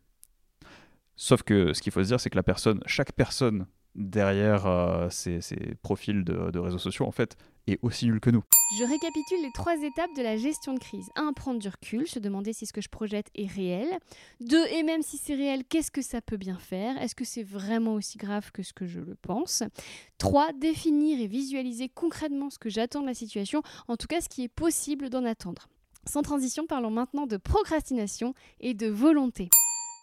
Speaker 2: Sauf que ce qu'il faut se dire, c'est que chaque personne derrière euh, ces, profils de, réseaux sociaux, en fait, est aussi nul que nous.
Speaker 1: Je récapitule les trois étapes de la gestion de crise. 1. Prendre du recul, se demander si ce que je projette est réel. 2. Et même si c'est réel, qu'est-ce que ça peut bien faire? Est-ce que c'est vraiment aussi grave que ce que je le pense? 3. Définir et visualiser concrètement ce que j'attends de la situation, en tout cas ce qui est possible d'en attendre. Sans transition, parlons maintenant de procrastination et de volonté.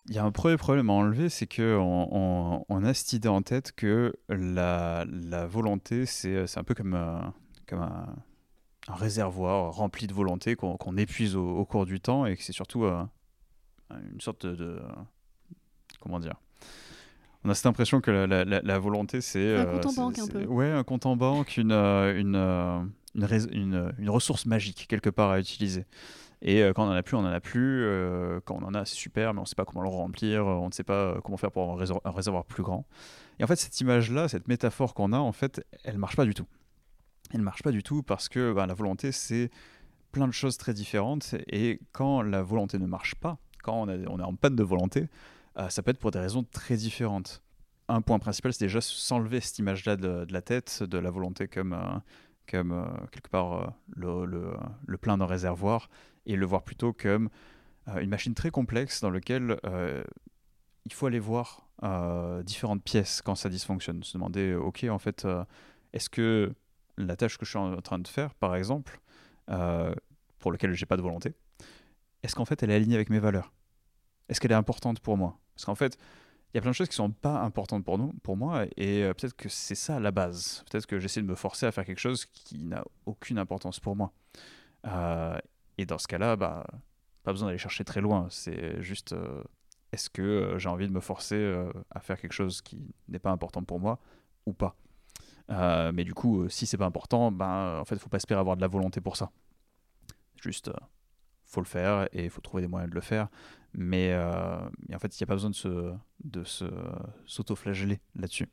Speaker 2: Il y a un premier problème à enlever, c'est qu'on on, a cette idée en tête que la, volonté, c'est un peu comme, un, comme un, réservoir rempli de volonté qu'on épuise au, cours du temps et que c'est surtout euh, une sorte de, Comment dire? On a cette impression que la, volonté, c'est.
Speaker 1: Un compte en banque, un peu.
Speaker 2: Ouais, un compte en banque, une, euh, une, euh, une, une, ressource magique, quelque part, à utiliser. Et euh, quand on en a plus, on en a plus. Euh, quand on en a, c'est super, mais on ne sait pas comment le remplir, euh, on ne sait pas comment faire pour avoir un réservoir, plus grand. Et en fait, cette image-là, cette métaphore qu'on a, en fait, elle marche pas du tout. Elle ne marche pas du tout parce que bah, la volonté, c'est plein de choses très différentes. Et quand la volonté ne marche pas, quand on, est en panne de volonté, ça peut être pour des raisons très différentes. Un point principal, c'est déjà s'enlever cette image-là de, la tête, de la volonté comme, comme quelque part le, le, le plein d'un réservoir et le voir plutôt comme euh, une machine très complexe dans laquelle euh, il faut aller voir euh, différentes pièces quand ça dysfonctionne. Se demander, ok, en fait, est-ce que la tâche que je suis en train de faire, par exemple, pour laquelle j'ai pas de volonté, est-ce qu'en fait elle est alignée avec mes valeurs? Est-ce qu'elle est importante pour moi? Parce qu'en fait, il y a plein de choses qui sont pas importantes pour nous, pour moi, et peut-être que c'est ça la base. Peut-être que j'essaie de me forcer à faire quelque chose qui n'a aucune importance pour moi. Et dans ce cas-là, bah, pas besoin d'aller chercher très loin. C'est juste, euh, est-ce que euh, j'ai envie de me forcer euh, à faire quelque chose qui n'est pas important pour moi ou pas? Mais du coup, si c'est pas important, ben, en fait, faut pas espérer avoir de la volonté pour ça. Juste, faut le faire et il faut trouver des moyens de le faire. Mais, en fait, il n'y a pas besoin de se, de se s'auto-flageller là-dessus.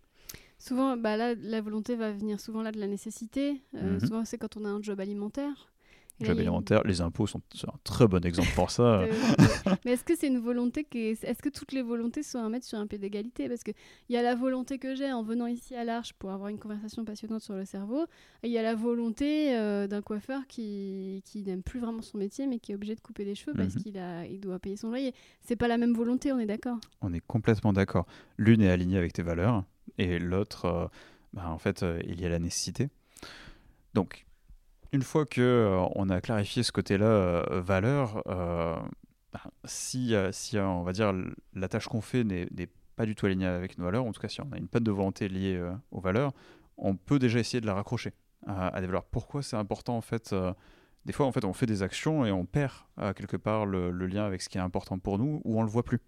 Speaker 1: Souvent, bah là, la volonté va venir souvent là de la nécessité. Mhm. Souvent, c'est quand on a un job alimentaire
Speaker 2: job les impôts sont un très bon exemple pour ça.
Speaker 1: Mais est-ce que c'est une volonté que est-ce que toutes les volontés sont à mettre sur un pied d'égalité? Parce qu'il y a la volonté que j'ai en venant ici à l'Arche pour avoir une conversation passionnante sur le cerveau, il y a la volonté euh, d'un coiffeur qui, qui n'aime plus vraiment son métier mais qui est obligé de couper les cheveux parce mhm. qu'il a il doit payer son loyer. C'est pas la même volonté, on est d'accord?
Speaker 2: On est complètement d'accord. L'une est alignée avec tes valeurs et l'autre, euh, bah, en fait, euh, il y a la nécessité. Donc, une fois que euh, on a clarifié ce côté-là euh, valeur, euh, bah, si, on va dire la tâche qu'on fait n'est pas du tout alignée avec nos valeurs, en tout cas si on a une panne de volonté liée aux valeurs, on peut déjà essayer de la raccrocher à, des valeurs. Pourquoi c'est important en fait Des fois en fait on fait des actions et on perd quelque part le, lien avec ce qui est important pour nous ou on le voit plus.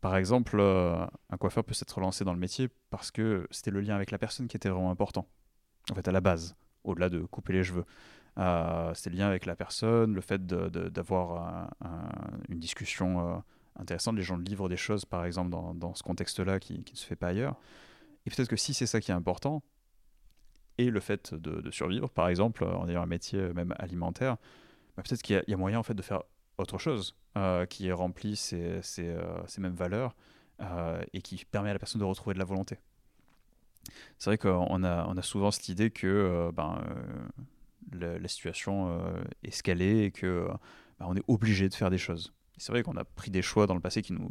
Speaker 2: Par exemple, un coiffeur peut s'être lancé dans le métier parce que c'était le lien avec la personne qui était vraiment important, en fait à la base au-delà de couper les cheveux. Euh, c'est le lien avec la personne, le fait d'avoir une discussion euh, intéressante. Les gens livrent des choses, par exemple, dans, ce contexte-là qui, ne se fait pas ailleurs. Et peut-être que si c'est ça qui est important, et le fait de, survivre, par exemple, en ayant un métier même alimentaire, bah, peut-être qu'il y, a moyen en fait de faire autre chose euh, qui remplit ces mêmes valeurs et qui permet à la personne de retrouver de la volonté c'est vrai qu'on a, souvent cette idée que euh, ben, euh, la, situation euh, est escalée et que ben, on est obligé de faire des choses. C'est vrai qu'on a pris des choix dans le passé qui nous,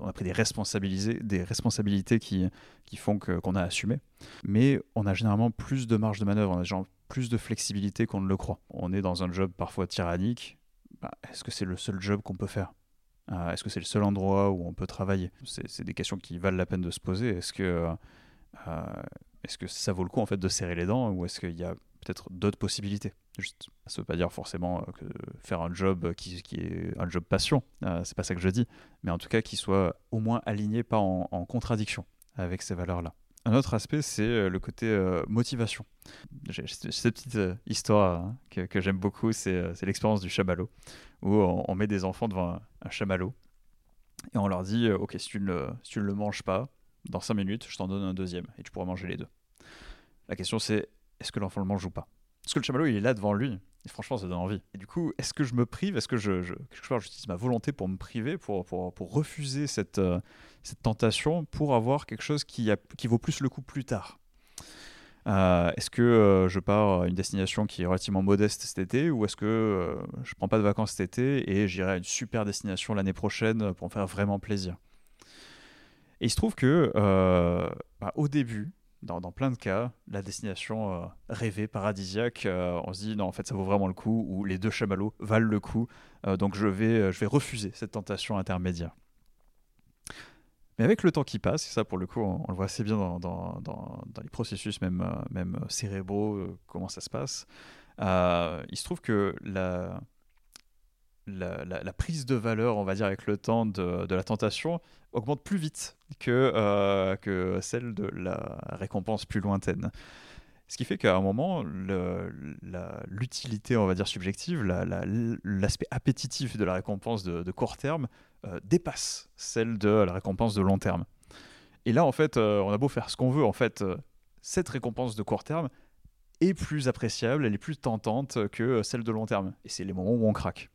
Speaker 2: on a pris des responsabilités, des responsabilités qui, font qu'on a assumé. Mais on a généralement plus de marge de manœuvre, on a plus de flexibilité qu'on ne le croit. On est dans un job parfois tyrannique. Ben, est-ce que c'est le seul job qu'on peut faire? Est-ce que c'est le seul endroit où on peut travailler? C'est des questions qui valent la peine de se poser. Est-ce que est-ce que ça vaut le coup en fait de serrer les dents ou est-ce qu'il y a peut-être d'autres possibilités? Juste, ça veut pas dire forcément euh, que faire un job qui, est un job passion, euh, c'est pas ça que je dis, mais en tout cas qui soit au moins aligné, pas en, contradiction avec ces valeurs-là. Un autre aspect, c'est le côté motivation. Cette petite histoire hein, que, j'aime beaucoup, c'est l'expérience du chamallow, où on, met des enfants devant un chamallow Et on leur dit, euh, ok, ne, si tu ne le manges pas, dans 5 minutes, je t'en donne un deuxième et tu pourras manger les deux. La question c'est, est-ce que l'enfant le mange ou pas? Parce que le chamallow, il est là devant lui. Et franchement, ça donne envie. Et du coup, est-ce que je me prive? Est-ce que je, je, quelque part, j'utilise ma volonté pour me priver, pour, pour, pour refuser cette, euh, cette tentation, pour avoir quelque chose qui, a, qui vaut plus le coup plus tard? Euh, Est-ce que euh, je pars à une destination qui est relativement modeste cet été ou est-ce que euh, je prends pas de vacances cet été et j'irai à une super destination l'année prochaine pour me faire vraiment plaisir? Et il se trouve que bah, au début, dans, plein de cas, la destination rêvée, paradisiaque, on se dit non, en fait, ça vaut vraiment le coup, ou les deux chamallows valent le coup, donc je vais, je vais refuser cette tentation intermédiaire. Mais avec le temps qui passe, et ça pour le coup on, le voit assez bien dans, dans, les processus même, euh, même cérébraux, euh, comment ça se passe, euh, il se trouve que la, la, la, la, prise de valeur, on va dire, avec le temps de, de la tentation augmente plus vite que, euh, que celle de la récompense plus lointaine. Ce qui fait qu'à un moment, l'utilité, on va dire, subjective, l'aspect la, appétitif de la récompense de, court terme euh, dépasse celle de la récompense de long terme. Et là, en fait, euh, on a beau faire ce qu'on veut, en fait, cette récompense de court terme est plus appréciable, elle est plus tentante que celle de long terme. Et c'est les moments où on craque.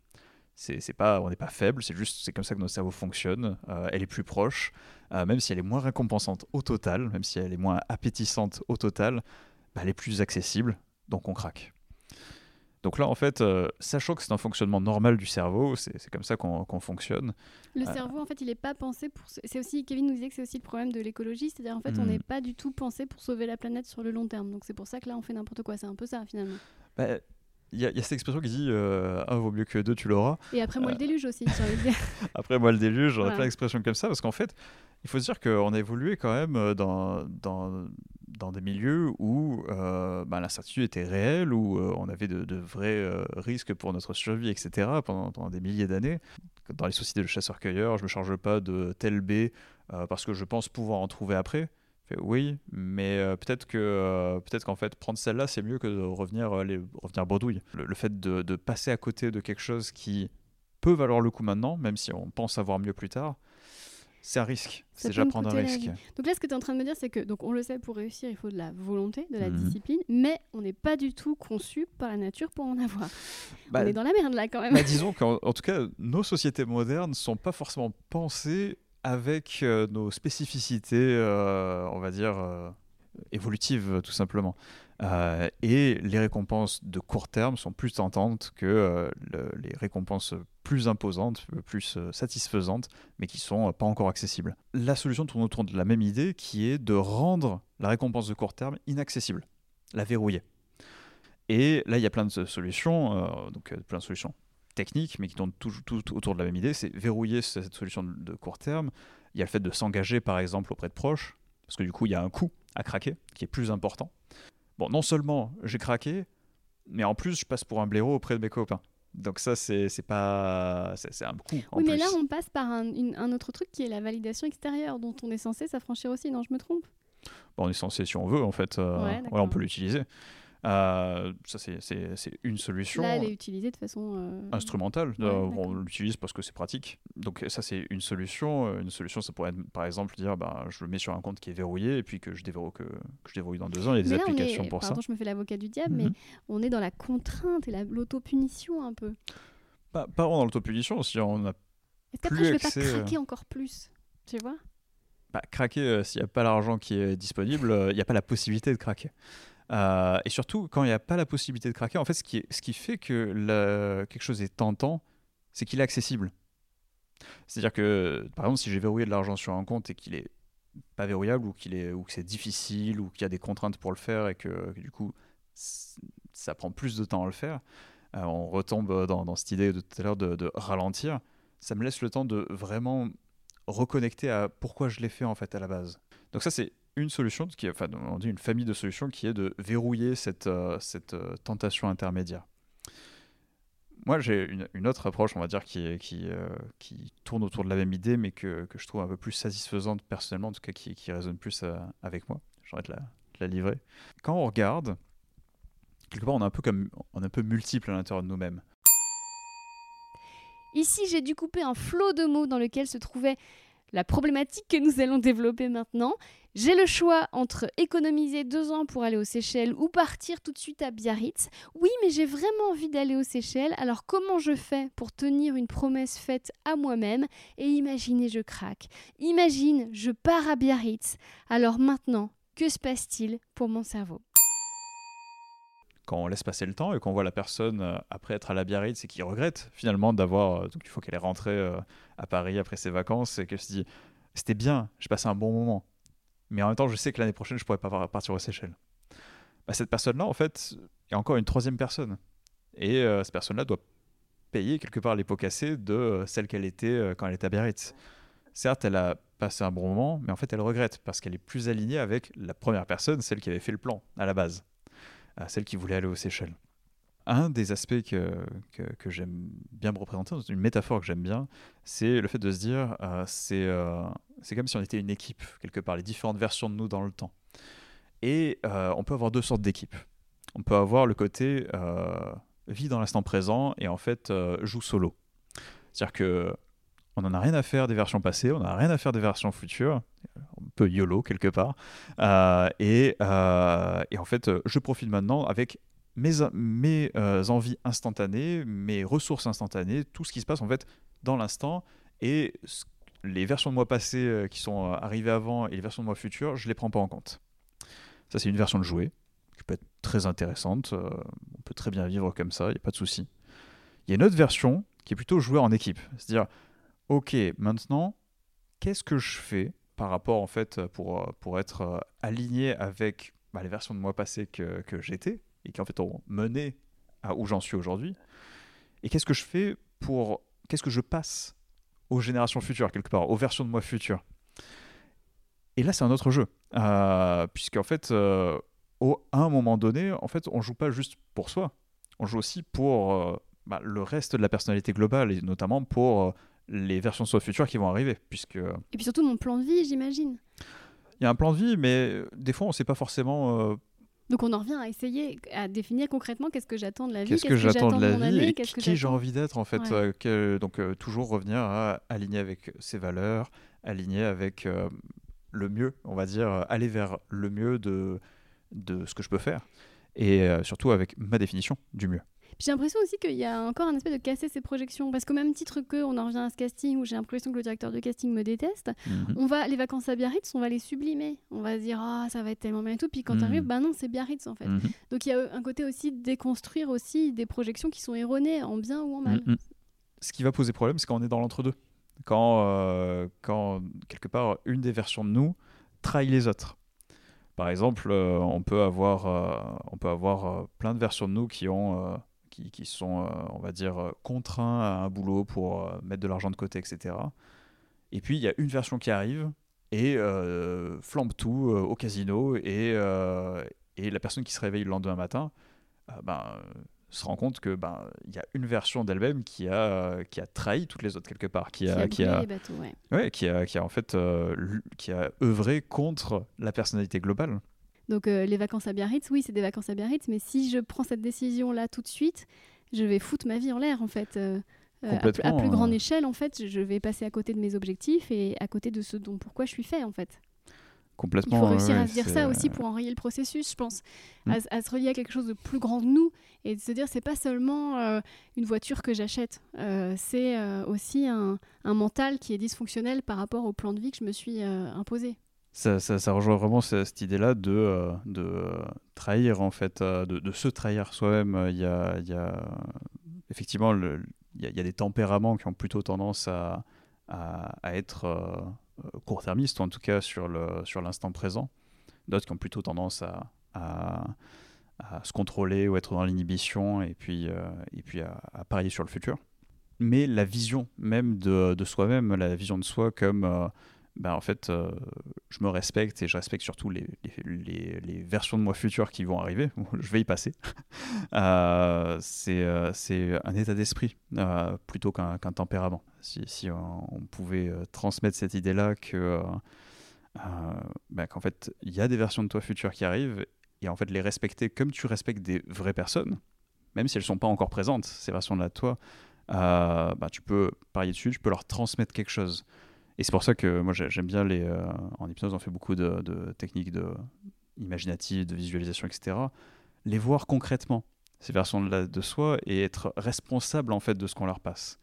Speaker 2: C'est pas, on n'est pas faible, c'est juste, c'est comme ça que notre cerveau fonctionne. elle est plus proche, même si elle est moins récompensante au total, même si elle est moins appétissante au total, bah, elle est plus accessible, donc on craque. Donc là, en fait, euh, sachant que c'est un fonctionnement normal du cerveau, c'est comme ça qu'on fonctionne.
Speaker 1: Le euh, cerveau, en fait, il n'est pas pensé pour. C'est aussi, Kevin nous disait que c'est aussi le problème de l'écologie, c'est-à-dire en fait, on hmm. n'est pas du tout pensé pour sauver la planète sur le long terme. Donc c'est pour ça que là, on fait n'importe quoi. C'est un peu ça, finalement.
Speaker 2: Bah, il y, a cette expression qui dit euh, un vaut mieux que deux, tu l'auras.
Speaker 1: Et après moi le déluge aussi,
Speaker 2: après moi le déluge, on a plein d'expressions comme ça parce qu'en fait, il faut se dire qu'on a évolué quand même dans, dans, dans des milieux où euh, bah, l'incertitude était réelle, où euh, on avait de, vrais euh, risques pour notre survie, etc., pendant, des milliers d'années. Dans les sociétés de chasseurs-cueilleurs, je ne me charge pas de tel B parce que je pense pouvoir en trouver après. Oui, mais peut-être que peut-être qu'en fait prendre celle-là c'est mieux que de revenir les, revenir bredouille. Le, fait de, de, passer à côté de quelque chose qui peut valoir le coup maintenant, même si on pense avoir mieux plus tard, c'est un risque. C'est déjà prendre un risque.
Speaker 1: Donc là, ce que tu es en train de me dire, c'est que, donc on le sait, pour réussir, il faut de la volonté, de la mhm. discipline, mais on n'est pas du tout conçu par la nature pour en avoir. Bah, on est dans la merde là quand même.
Speaker 2: Bah, disons qu'en tout cas, nos sociétés modernes ne sont pas forcément pensées avec euh, nos spécificités, euh, on va dire, euh, évolutives tout simplement. et les récompenses de court terme sont plus tentantes que les récompenses plus imposantes, plus satisfaisantes, mais qui sont euh, pas encore accessibles. La solution tourne autour de la même idée qui est de rendre la récompense de court terme inaccessible, la verrouiller. Et là, il y a plein de solutions, donc plein de solutions techniques, mais qui tournent tout, autour de la même idée, c'est verrouiller cette solution de court terme. Il y a le fait de s'engager, par exemple, auprès de proches, parce que du coup, il y a un coût à craquer qui est plus important. Bon, non seulement j'ai craqué, mais en plus, je passe pour un blaireau auprès de mes copains. Donc ça, c'est pas... C'est un coup.
Speaker 1: Oui, mais là, on passe par un, un, autre truc qui est la validation extérieure, dont on est censé s'affranchir aussi. Non, je me trompe?
Speaker 2: Bon, On est censé, si on veut, en fait. Euh, on peut l'utiliser. Euh, ça, c'est une solution.
Speaker 1: Là, elle est utilisée de façon euh,
Speaker 2: instrumentale. Euh, on l'utilise parce que c'est pratique. Donc, ça, c'est une solution. Une solution, ça pourrait être, par exemple, dire bah, je le mets sur un compte qui est verrouillé et puis que je déverrouille, que, que je déverrouille dans deux ans. Il y a des applications pour
Speaker 1: pardon,
Speaker 2: ça.
Speaker 1: je me fais l'avocat du diable, mais mhm. on est dans la contrainte et l'autopunition un peu.
Speaker 2: Pas, pas vraiment dans l'autopunition, si on a.
Speaker 1: Est-ce qu'après, je vais pas craquer encore plus Tu vois?
Speaker 2: Bah, Craquer, s'il n'y a pas l'argent qui est disponible, il n'y a pas la possibilité de craquer. Euh, et surtout, quand il n'y a pas la possibilité de craquer, en fait, ce qui, fait que quelque chose est tentant, c'est qu'il est accessible. C'est-à-dire que, par exemple, si j'ai verrouillé de l'argent sur un compte et qu'il est pas verrouillable ou qu'il est ou que c'est difficile ou qu'il y a des contraintes pour le faire et que, du coup ça prend plus de temps à le faire, euh, on retombe dans, dans, cette idée de tout à l'heure de, de, ralentir. Ça me laisse le temps de vraiment reconnecter à pourquoi je l'ai fait en fait à la base. Donc ça c'est une solution, qui, enfin, on dit une famille de solutions qui est de verrouiller cette, euh, cette euh, tentation intermédiaire. Moi, j'ai une, autre approche, on va dire, qui, qui, euh, qui tourne autour de la même idée, mais que, que, je trouve un peu plus satisfaisante personnellement, en tout cas qui, qui résonne plus avec moi. J'aurais de la, la livrer. Quand on regarde, quelque part, on est un peu, comme, on est un peu multiple à l'intérieur de nous-mêmes.
Speaker 1: Ici, j'ai dû couper un flot de mots dans lequel se trouvait la problématique que nous allons développer maintenant. J'ai le choix entre économiser deux ans pour aller aux Seychelles ou partir tout de suite à Biarritz. Oui, mais j'ai vraiment envie d'aller aux Seychelles, alors comment je fais pour tenir une promesse faite à moi-même? Et imaginez, je craque. Imagine, je pars à Biarritz. Alors maintenant, que se passe-t-il pour mon cerveau?
Speaker 2: Quand on laisse passer le temps et qu'on voit la personne euh, après être à la Biarritz et qui regrette finalement d'avoir. Euh, donc il faut qu'elle est rentrée euh, à Paris après ses vacances et qu'elle se dit c'était bien, j'ai passé un bon moment. Mais en même temps, je sais que l'année prochaine, je pourrais pas partir aux Seychelles. Bah, cette personne-là, en fait, a encore une troisième personne. Et cette personne-là doit payer quelque part les pots cassés de celle qu'elle était quand elle était à Biarritz. Certes, elle a passé un bon moment, mais en fait, elle regrette parce qu'elle est plus alignée avec la première personne, celle qui avait fait le plan à la base à celle qui voulait aller aux Seychelles. Un des aspects que, que, j'aime bien me représenter, une métaphore que j'aime bien, c'est le fait de se dire, euh, c'est euh, c'est comme si on était une équipe, quelque part, les différentes versions de nous dans le temps. Et euh, on peut avoir deux sortes d'équipes. On peut avoir le côté vie dans l'instant présent et en fait joue solo. C'est-à-dire que on n'en a rien à faire des versions passées, on n'a rien à faire des versions futures, un peu YOLO quelque part. Euh, et, euh, et, en fait, je profite maintenant avec mes, euh, envies instantanées, mes ressources instantanées, tout ce qui se passe en fait dans l'instant. Et les versions de moi passées qui sont arrivées avant et les versions de moi futures, je ne les prends pas en compte. Ça, c'est une version de jouer qui peut être très intéressante. on peut très bien vivre comme ça, il n'y a pas de souci. Il y a une autre version qui est plutôt jouer en équipe. C'est-à-dire, ok, maintenant, qu'est-ce que je fais par rapport, en fait, pour, pour être euh, aligné avec bah, les versions de moi passées que, que j'étais et qui, en fait, ont mené à où j'en suis aujourd'hui? Et qu'est-ce que je fais pour. Qu'est-ce que je passe aux générations futures, quelque part, aux versions de moi futures? Et là, c'est un autre jeu. Euh, Puisqu'en fait, euh, au, à un moment donné, en fait, on joue pas juste pour soi. On joue aussi pour euh, bah, le reste de la personnalité globale, et notamment pour les versions de soi futures qui vont arriver. Puisque...
Speaker 1: Et puis surtout mon plan de vie, j'imagine.
Speaker 2: Il y a un plan de vie, mais des fois, on ne sait pas forcément. Euh,
Speaker 1: Donc on en revient à essayer à définir concrètement qu'est-ce que j'attends de la vie,
Speaker 2: qu'est-ce que, j'attends de la vie, et qui j'ai envie d'être en fait. Euh, donc euh, toujours revenir à aligner avec ses valeurs, aligner avec le mieux, on va dire, aller vers le mieux de, de ce que je peux faire, et surtout avec ma définition du mieux.
Speaker 1: J'ai l'impression aussi qu'il y a encore un aspect de casser ses projections. Parce qu'au même titre que on en revient à ce casting où j'ai l'impression que le directeur de casting me déteste, mhm. on va, les vacances à Biarritz, on va les sublimer. On va se dire, ah, ça va être tellement bien et tout. Puis quand tu arrives, bah non, c'est Biarritz en fait. Mhm. Donc il y a un côté aussi de déconstruire aussi des projections qui sont erronées en bien ou en mal. Mhm.
Speaker 2: Ce qui va poser problème, c'est quand on est dans l'entre-deux. Quand, euh, quand, quelque part, une des versions de nous trahit les autres. Par exemple, euh, on peut avoir, euh, on peut avoir plein de versions de nous qui ont qui, sont, euh, on va dire, euh, contraints à un boulot pour euh, mettre de l'argent de côté, etc. Et puis, il y a une version qui arrive et flambe tout au casino et, et la personne qui se réveille le lendemain matin, ben, se rend compte que ben il y a une version d'elle-même qui a qui a trahi toutes les autres quelque part qui a
Speaker 1: qui a,
Speaker 2: ouais. qui a qui a en fait qui a œuvré contre la personnalité globale
Speaker 1: donc euh, les vacances à Biarritz, oui, c'est des vacances à Biarritz, mais si je prends cette décision là tout de suite, je vais foutre ma vie en l'air en fait. Euh, euh, à, plus grande échelle, en fait, je vais passer à côté de mes objectifs et à côté de ce dont pourquoi je suis fait en fait.
Speaker 2: Complètement.
Speaker 1: Il faut réussir à se dire ça aussi pour enrayer le processus, je pense, hmm. à, se relier à quelque chose de plus grand que nous et de se dire c'est pas seulement une voiture que j'achète, c'est aussi un, un, mental qui est dysfonctionnel par rapport au plan de vie que je me suis imposé
Speaker 2: ça, rejoint vraiment cette, idée-là de, euh, de trahir, en fait, euh, de, se trahir soi-même. Il y a, effectivement il, y a, des tempéraments qui ont plutôt tendance à, être euh, court-termistes, en tout cas sur l'instant présent. D'autres qui ont plutôt tendance à, se contrôler ou être dans l'inhibition et puis, à, parier sur le futur. Mais la vision même de soi-même, la vision de soi comme bah, en fait, euh, je me respecte et je respecte surtout les, les, versions de moi futures qui vont arriver. je vais y passer. euh, c'est euh, un état d'esprit plutôt qu'un tempérament. Si, si on, pouvait transmettre cette idée-là que bah, qu'en fait, il y a des versions de toi futures qui arrivent et en fait les respecter comme tu respectes des vraies personnes, même si elles ne sont pas encore présentes, ces versions-là de toi, bah, tu peux parier dessus, tu peux leur transmettre quelque chose. Et c'est pour ça que moi j'aime bien les. Euh, en hypnose, on fait beaucoup de, techniques de imaginatives, de visualisation, etc. Les voir concrètement, ces versions de, de soi, et être responsable en fait de ce qu'on leur passe.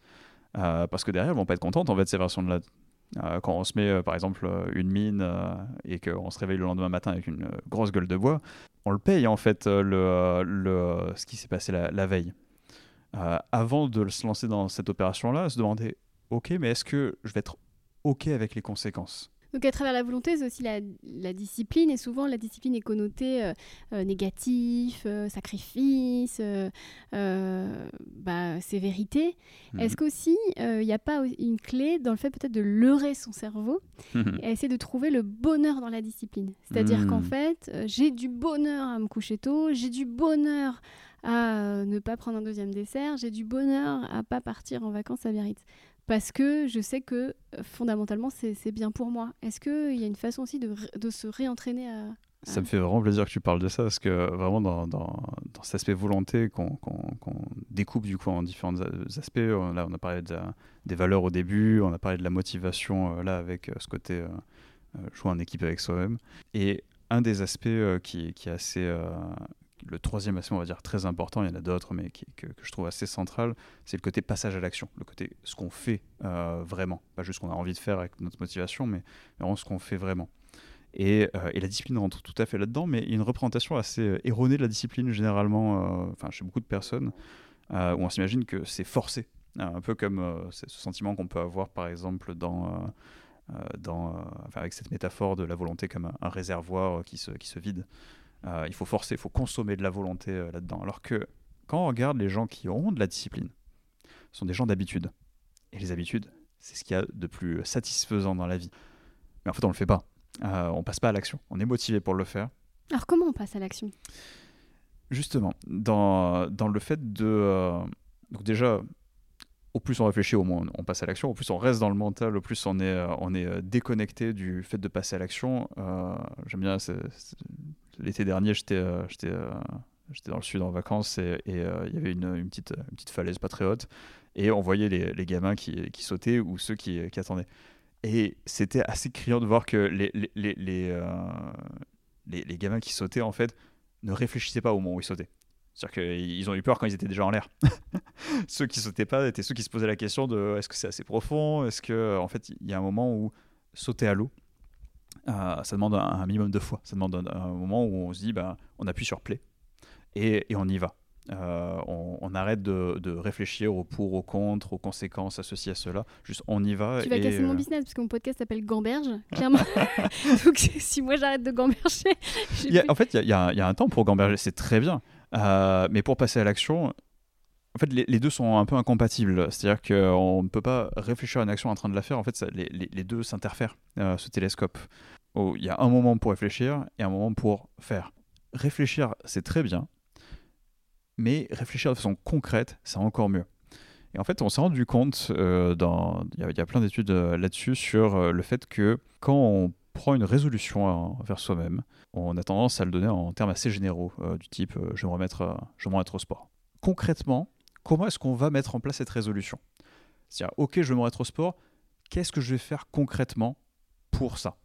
Speaker 2: Euh, parce que derrière, elles vont pas être contentes en fait ces versions de là. quand on se met par exemple une mine et qu'on se réveille le lendemain matin avec une grosse gueule de bois, on le paye en fait le, le ce qui s'est passé la veille. Euh, avant de se lancer dans cette opération-là, se demander, ok, mais est-ce que je vais être ok avec les conséquences
Speaker 1: donc à travers la volonté, c'est aussi la, discipline, et souvent la discipline est connotée euh, euh, négatif, sacrifice, bah, sévérité. Mhm. Est-ce qu'aussi il n'y a pas une clé dans le fait peut-être de leurrer son cerveau et essayer de trouver le bonheur dans la discipline? C'est-à-dire qu'en mhm. fait, j'ai du bonheur à me coucher tôt, j'ai du bonheur à euh, ne pas prendre un deuxième dessert, j'ai du bonheur à pas partir en vacances à Biarritz. Parce que je sais que euh, fondamentalement, c'est bien pour moi. Est-ce qu'il y a une façon aussi de, se réentraîner à,
Speaker 2: Ça me fait vraiment plaisir que tu parles de ça, parce que vraiment dans, cet aspect volonté qu'on découpe du coup en différents aspects, là on a parlé de, des valeurs au début, on a parlé de la motivation euh, là avec ce côté jouer en équipe avec soi-même. Et un des aspects qui, est assez le troisième aspect, on va dire, très important, il y en a d'autres, mais que, je trouve assez central, c'est le côté passage à l'action, le côté ce qu'on fait euh, vraiment. Pas juste ce qu'on a envie de faire avec notre motivation, mais vraiment ce qu'on fait vraiment. Et, euh, la discipline rentre tout à fait là-dedans, mais il y a une représentation assez euh, erronée de la discipline, généralement, chez beaucoup de personnes, où on s'imagine que c'est forcé. un peu comme ce sentiment qu'on peut avoir, par exemple, dans. avec cette métaphore de la volonté comme un, réservoir qui se, qui se vide. Euh, il faut forcer, il faut consommer de la volonté euh, là-dedans. Alors que quand on regarde les gens qui ont de la discipline, ce sont des gens d'habitude. Et les habitudes, c'est ce qu'il y a de plus satisfaisant dans la vie. Mais en fait, on ne le fait pas. Euh, on passe pas à l'action. On est motivé pour le faire.
Speaker 1: Alors comment on passe à l'action?
Speaker 2: Justement, dans, dans, le fait de... Euh, donc déjà, au plus on réfléchit, au moins on passe à l'action. Au plus on reste dans le mental, au plus on est, on est déconnecté du fait de passer à l'action. J'aime bien l'été dernier, j'étais euh, euh, j'étais dans le sud en vacances et euh, il y avait une, petite, falaise pas très haute et on voyait les, gamins qui, sautaient ou ceux qui, attendaient. Et c'était assez criant de voir que les, les, gamins qui sautaient, en fait, ne réfléchissaient pas au moment où ils sautaient. C'est-à-dire qu'ils ont eu peur quand ils étaient déjà en l'air. ceux qui sautaient pas étaient ceux qui se posaient la question de est-ce que c'est assez profond? Est-ce que, en fait, il y a un moment où sauter à l'eau, euh, ça demande un, minimum de fois. Ça demande un, moment où on se dit, bah, on appuie sur play et, et on y va. Euh, on, arrête de, de, réfléchir au pour, au contre, aux conséquences associées à cela. Juste, on y va.
Speaker 1: Tu vas casser mon euh, business parce que mon podcast s'appelle Gamberge, clairement. Donc, si moi j'arrête de gamberger.
Speaker 2: en fait, il y, y, a un temps pour gamberger, c'est très bien. mais pour passer à l'action, en fait, les, deux sont un peu incompatibles. C'est-à-dire qu'on ne peut pas réfléchir à une action en train de la faire. En fait, les, deux s'interfèrent, ce télescope il y a un moment pour réfléchir et un moment pour faire. Réfléchir, c'est très bien, mais réfléchir de façon concrète, c'est encore mieux. Et en fait, on s'est rendu compte, euh, il, y a, plein d'études euh, là-dessus, sur euh, le fait que quand on prend une résolution envers soi-même, on a tendance à le donner en termes assez généraux, du type je vais me remettre, je vais me remettre au sport. Concrètement, comment est-ce qu'on va mettre en place cette résolution? C'est-à-dire, ok, je vais me remettre au sport, qu'est-ce que je vais faire concrètement pour ça?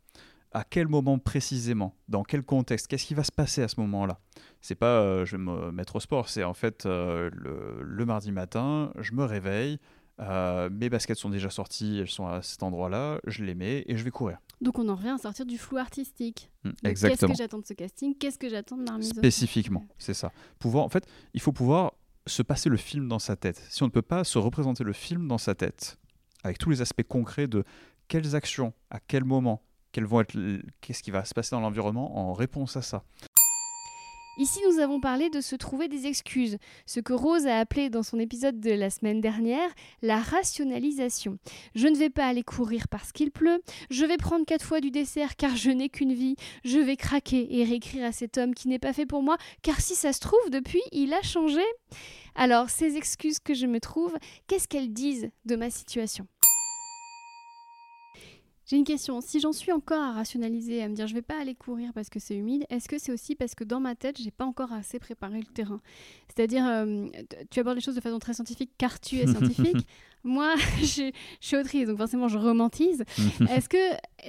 Speaker 2: À quel moment précisément, dans quel contexte, qu'est-ce qui va se passer à ce moment-là? C'est pas euh, je vais me mettre au sport, c'est en fait euh, le, mardi matin, je me réveille, euh, mes baskets sont déjà sorties, elles sont à cet endroit-là, je les mets et je vais courir.
Speaker 1: Donc on en revient à sortir du flou artistique. Mmh, exactement. Qu'est-ce que j'attends de ce casting? Qu'est-ce que j'attends de ma
Speaker 2: Spécifiquement, c'est ça. Pouvoir, en fait, il faut pouvoir se passer le film dans sa tête. Si on ne peut pas se représenter le film dans sa tête, avec tous les aspects concrets de quelles actions, à quel moment, qu'est-ce qui va se passer dans l'environnement en réponse à ça.
Speaker 1: Ici, nous avons parlé de se trouver des excuses, ce que Rose a appelé dans son épisode de la semaine dernière la rationalisation. Je ne vais pas aller courir parce qu'il pleut, je vais prendre quatre fois du dessert car je n'ai qu'une vie, je vais craquer et réécrire à cet homme qui n'est pas fait pour moi car si ça se trouve, depuis, il a changé. Alors, ces excuses que je me trouve, qu'est-ce qu'elles disent de ma situation? J'ai une question. Si j'en suis encore à rationaliser, à me dire je vais pas aller courir parce que c'est humide, est-ce que c'est aussi parce que dans ma tête, j'ai pas encore assez préparé le terrain? C'est-à-dire, euh, tu abordes les choses de façon très scientifique car tu es scientifique. Moi, je, suis autrice, donc forcément, je romantise. Est-ce que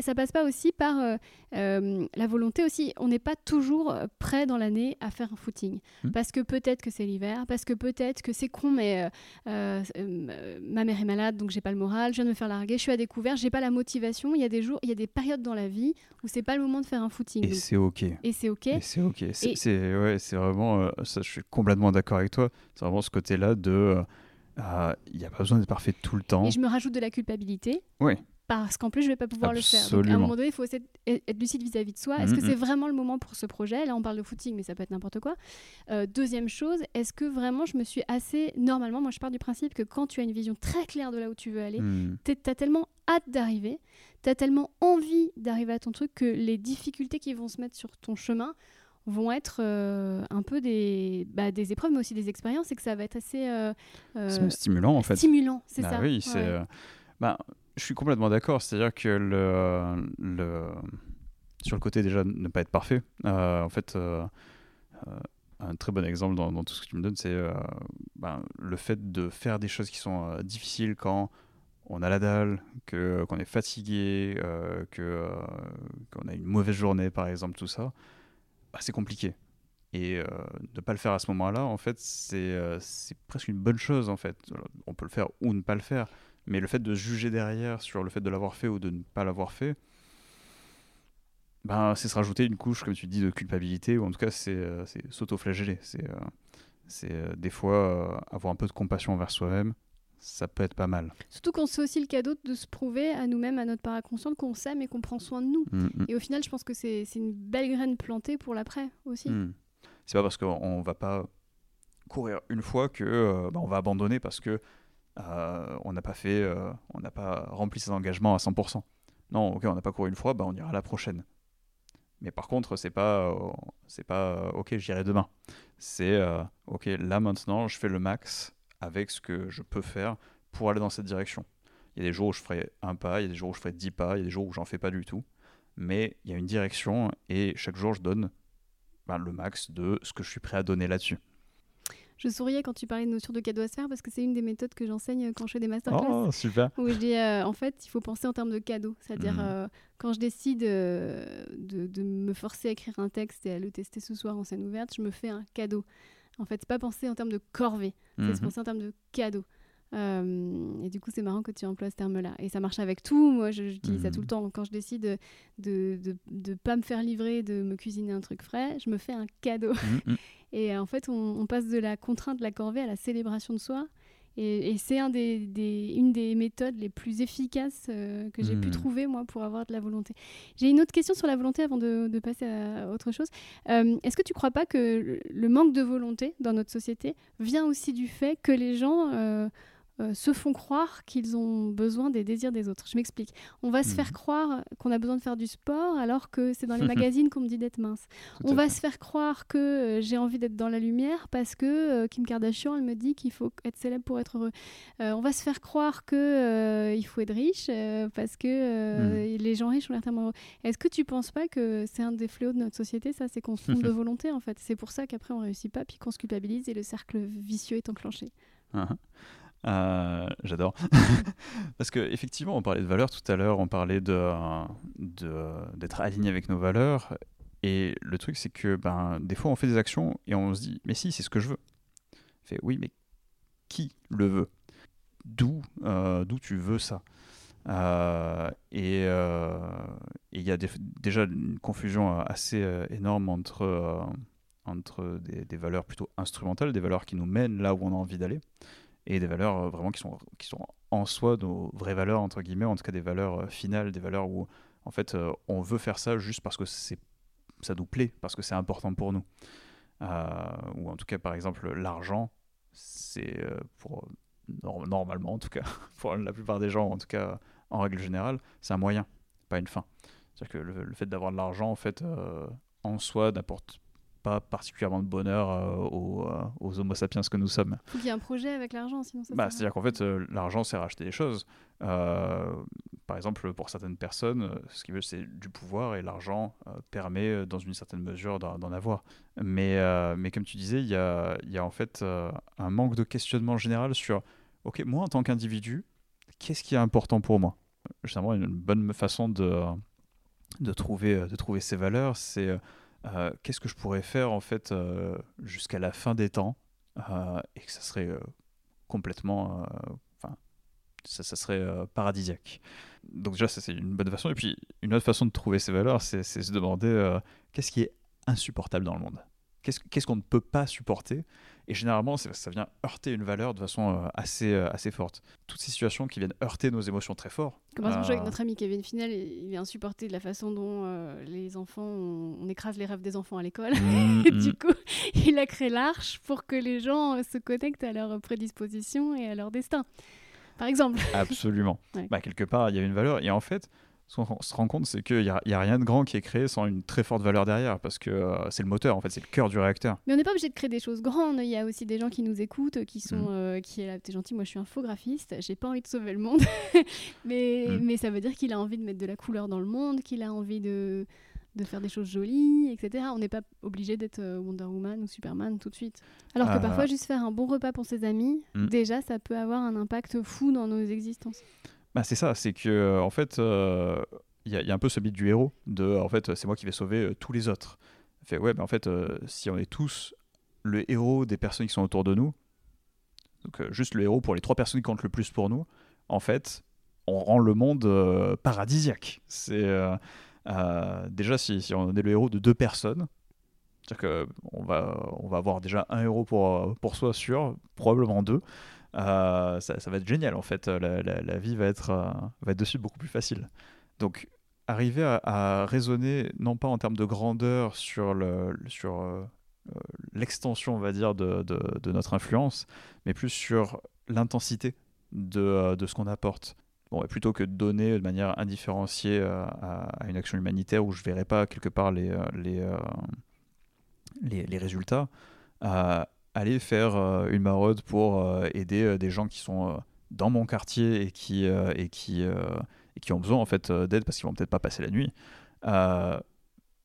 Speaker 1: ça passe pas aussi par euh, euh, la volonté aussi? On n'est pas toujours prêt dans l'année à faire un footing. Hmm. Parce que peut-être que c'est l'hiver, parce que peut-être que c'est con, mais ma mère est malade, donc j'ai pas le moral, je viens de me faire larguer, je suis à découvert, j'ai pas la motivation. Il y a des jours, il y a des périodes dans la vie où c'est pas le moment de faire un footing.
Speaker 2: Et c'est ok.
Speaker 1: Et c'est ok.
Speaker 2: Et c'est ok. C'est ouais, vraiment, ça, je suis complètement d'accord avec toi. C'est vraiment ce côté-là de euh, il n'y a pas besoin d'être parfait tout le temps.
Speaker 1: Et je me rajoute de la culpabilité.
Speaker 2: Oui.
Speaker 1: Parce qu'en plus, je ne vais pas pouvoir le faire. Donc, à un moment donné, il faut être lucide vis-à-vis de soi. Est-ce que c'est vraiment le moment pour ce projet? Là, on parle de footing, mais ça peut être n'importe quoi. Euh, deuxième chose, est-ce que vraiment je me suis assez. Normalement, moi, je pars du principe que quand tu as une vision très claire de là où tu veux aller, mm. tu as tellement hâte d'arriver, tu as tellement envie d'arriver à ton truc que les difficultés qui vont se mettre sur ton chemin vont être euh, un peu des, bah, des épreuves, mais aussi des expériences, et que ça va être assez euh,
Speaker 2: euh, stimulant en fait.
Speaker 1: Stimulant, c'est
Speaker 2: bah
Speaker 1: ça.
Speaker 2: Oui, c'est. Bah, je suis complètement d'accord. C'est-à-dire que le, le, sur le côté déjà ne pas être parfait, en fait, un très bon exemple dans, dans, tout ce que tu me donnes, c'est ben, le fait de faire des choses qui sont difficiles quand on a la dalle, que qu'on est fatigué, que qu'on a une mauvaise journée par exemple, tout ça assez compliqué. Et euh, ne pas le faire à ce moment-là, en fait, euh, c'est presque une bonne chose, en fait. On peut le faire ou ne pas le faire, mais le fait de juger derrière sur le fait de l'avoir fait ou de ne pas l'avoir fait, ben, c'est se rajouter une couche, comme tu dis, de culpabilité, ou en tout cas, c'est euh, s'auto-flageller. C'est des fois avoir un peu de compassion envers soi-même, ça peut être pas mal.
Speaker 1: Surtout qu'on se fait aussi le cadeau de se prouver à nous-mêmes, à notre paraconsciente, qu'on s'aime et qu'on prend soin de nous. Mm, mm. Et au final, je pense que c'est une belle graine plantée pour l'après aussi. Mm.
Speaker 2: C'est pas parce qu'on va pas courir une fois que euh, bah, on va abandonner parce que euh, on n'a pas fait, euh, on n'a pas rempli ses engagements à 100%. Non, ok, on n'a pas couru une fois, bah, on ira la prochaine. Mais par contre, c'est pas, c'est pas, ok, j'irai demain. C'est, ok, là maintenant, je fais le max avec ce que je peux faire pour aller dans cette direction. Il y a des jours où je ferai un pas, il y a des jours où je ferai dix pas, il y a des jours où j'en fais pas du tout. Mais il y a une direction et chaque jour je donne ben, le max de ce que je suis prêt à donner là-dessus.
Speaker 1: Je souriais quand tu parlais de notion de cadeau à se faire parce que c'est une des méthodes que j'enseigne quand je fais des masterclass.
Speaker 2: Oh, super.
Speaker 1: Où je dis, euh, en fait, il faut penser en termes de cadeau. C'est-à-dire, mmh. euh, quand je décide euh, de, de, me forcer à écrire un texte et à le tester ce soir en scène ouverte, je me fais un cadeau. En fait, c'est pas penser en termes de corvée, c'est mhm. penser en termes de cadeau. Euh, et du coup, c'est marrant que tu emploies ce terme-là. Et ça marche avec tout. Moi, j'utilise ça tout le mhm. temps. Quand je décide de ne de, pas me faire livrer, de me cuisiner un truc frais, je me fais un cadeau. Mhm, et en fait, on, on, passe de la contrainte de la corvée à la célébration de soi. Et, c'est un des, une des méthodes les plus efficaces euh, que j'ai pu hmm. trouver, moi, pour avoir de la volonté. J'ai une autre question sur la volonté avant de, passer à autre chose. Euh, est-ce que tu ne crois pas que le manque de volonté dans notre société vient aussi du fait que les gens euh, se font croire qu'ils ont besoin des désirs des autres. Je m'explique. On va se faire mhm. croire qu'on a besoin de faire du sport alors que c'est dans les magazines qu'on me dit d'être mince. on va se faire croire que euh, j'ai envie d'être dans la lumière parce que euh, Kim Kardashian, elle me dit qu'il faut être célèbre pour être heureux. on va se faire croire que il faut être riche parce que mhm. les gens riches ont l'air tellement heureux. Est-ce que tu penses pas que c'est un des fléaux de notre société, ça, c'est qu'on se trompe de volonté en fait? C'est pour ça qu'après on réussit pas, puis qu'on se culpabilise et le cercle vicieux est enclenché.
Speaker 2: Uh-huh. Euh, j'adore. Parce qu'effectivement, on parlait de valeurs tout à l'heure, on parlait d'être de, d'être aligné avec nos valeurs. Et le truc, c'est que ben, des fois, on fait des actions et on se dit, mais si, c'est ce que je veux. fait, oui, mais qui le veut? D'où euh, d'où tu veux ça? Euh, Et il y a déjà une confusion assez énorme entre, entre des, valeurs plutôt instrumentales, des valeurs qui nous mènent là où on a envie d'aller, et des valeurs euh, vraiment qui sont, qui sont en soi nos vraies valeurs, entre guillemets, en tout cas des valeurs euh, finales, des valeurs où en fait euh, on veut faire ça juste parce que ça nous plaît, parce que c'est important pour nous. ou en tout cas, par exemple, l'argent, c'est pour normalement, en tout cas, pour la plupart des gens, en tout cas en règle générale, c'est un moyen, pas une fin. C'est-à-dire que le, fait d'avoir de l'argent, en fait, en soi, n'apporte pas particulièrement de bonheur aux, aux, homo sapiens que nous sommes.
Speaker 1: Faut qu'il y ait un projet avec l'argent, sinon ça.
Speaker 2: Bah, C'est-à-dire qu'en fait, l'argent sert à acheter des choses. par exemple, pour certaines personnes, ce qu'ils veulent, c'est du pouvoir et l'argent permet, dans une certaine mesure, d'en avoir. Mais, mais comme tu disais, il y a, y a, en fait un manque de questionnement général sur, ok, moi en tant qu'individu, qu'est-ce qui est important pour moi? Justement, une bonne façon de, de, trouver, de trouver ces valeurs, c'est euh, qu'est-ce que je pourrais faire en fait euh, jusqu'à la fin des temps euh, et que ça serait complètement, ça, ça, serait paradisiaque. Donc déjà, ça c'est une bonne façon. Et puis une autre façon de trouver ces valeurs, c'est se demander qu'est-ce qui est insupportable dans le monde? Qu'est-ce qu'on ne peut pas supporter? Et généralement, ça vient heurter une valeur de façon euh, assez, euh, assez forte. Toutes ces situations qui viennent heurter nos émotions très fort.
Speaker 1: Comme par exemple avec euh, notre ami Kevin Finel, il vient supporter de la façon dont les enfants, on, écrase les rêves des enfants à l'école. Mmh, du mmh. coup, il a créé l'Arche pour que les gens se connectent à leurs prédispositions et à leur destin. Par exemple.
Speaker 2: Absolument. bah, quelque part, il y a une valeur. Et en fait, ce qu'on se rend compte, c'est qu'il n'y a, a, rien de grand qui est créé sans une très forte valeur derrière, parce que euh, c'est le moteur, en fait, c'est le cœur du réacteur.
Speaker 1: Mais on n'est pas obligé de créer des choses grandes. Il y a aussi des gens qui nous écoutent, qui sont, mm. euh, qui est là, t'es gentil, moi je suis infographiste, j'ai pas envie de sauver le monde, mais, mm. mais ça veut dire qu'il a envie de mettre de la couleur dans le monde, qu'il a envie de, de faire des choses jolies, etc. On n'est pas obligé d'être euh, Wonder Woman ou Superman tout de suite. Alors que parfois, juste faire un bon repas pour ses amis, mm. déjà, ça peut avoir un impact fou dans nos existences.
Speaker 2: Bah, c'est ça, c'est que euh, en fait, il euh, y, a un peu ce mythe du héros, de en fait, c'est moi qui vais sauver euh, tous les autres. Fait, ouais, mais en fait, si on est tous le héros des personnes qui sont autour de nous, donc juste le héros pour les trois personnes qui comptent le plus pour nous, en fait, on rend le monde paradisiaque. C'est déjà si, si, on est le héros de deux personnes, c'est-à-dire qu'on va, on va avoir déjà un héros pour, pour soi sûr, probablement deux. Euh, ça, va être génial en fait. La, vie va être, euh, va être dessus beaucoup plus facile. Donc arriver à, raisonner non pas en termes de grandeur sur le sur euh, l'extension on va dire de, de, notre influence, mais plus sur l'intensité de, de, ce qu'on apporte. Bon, plutôt que de donner de manière indifférenciée à, une action humanitaire où je verrai pas quelque part les, les, les résultats, aller faire euh, une maraude pour euh, aider euh, des gens qui sont dans mon quartier et qui, et qui, et qui ont besoin en fait d'aide parce qu'ils vont peut-être pas passer la nuit,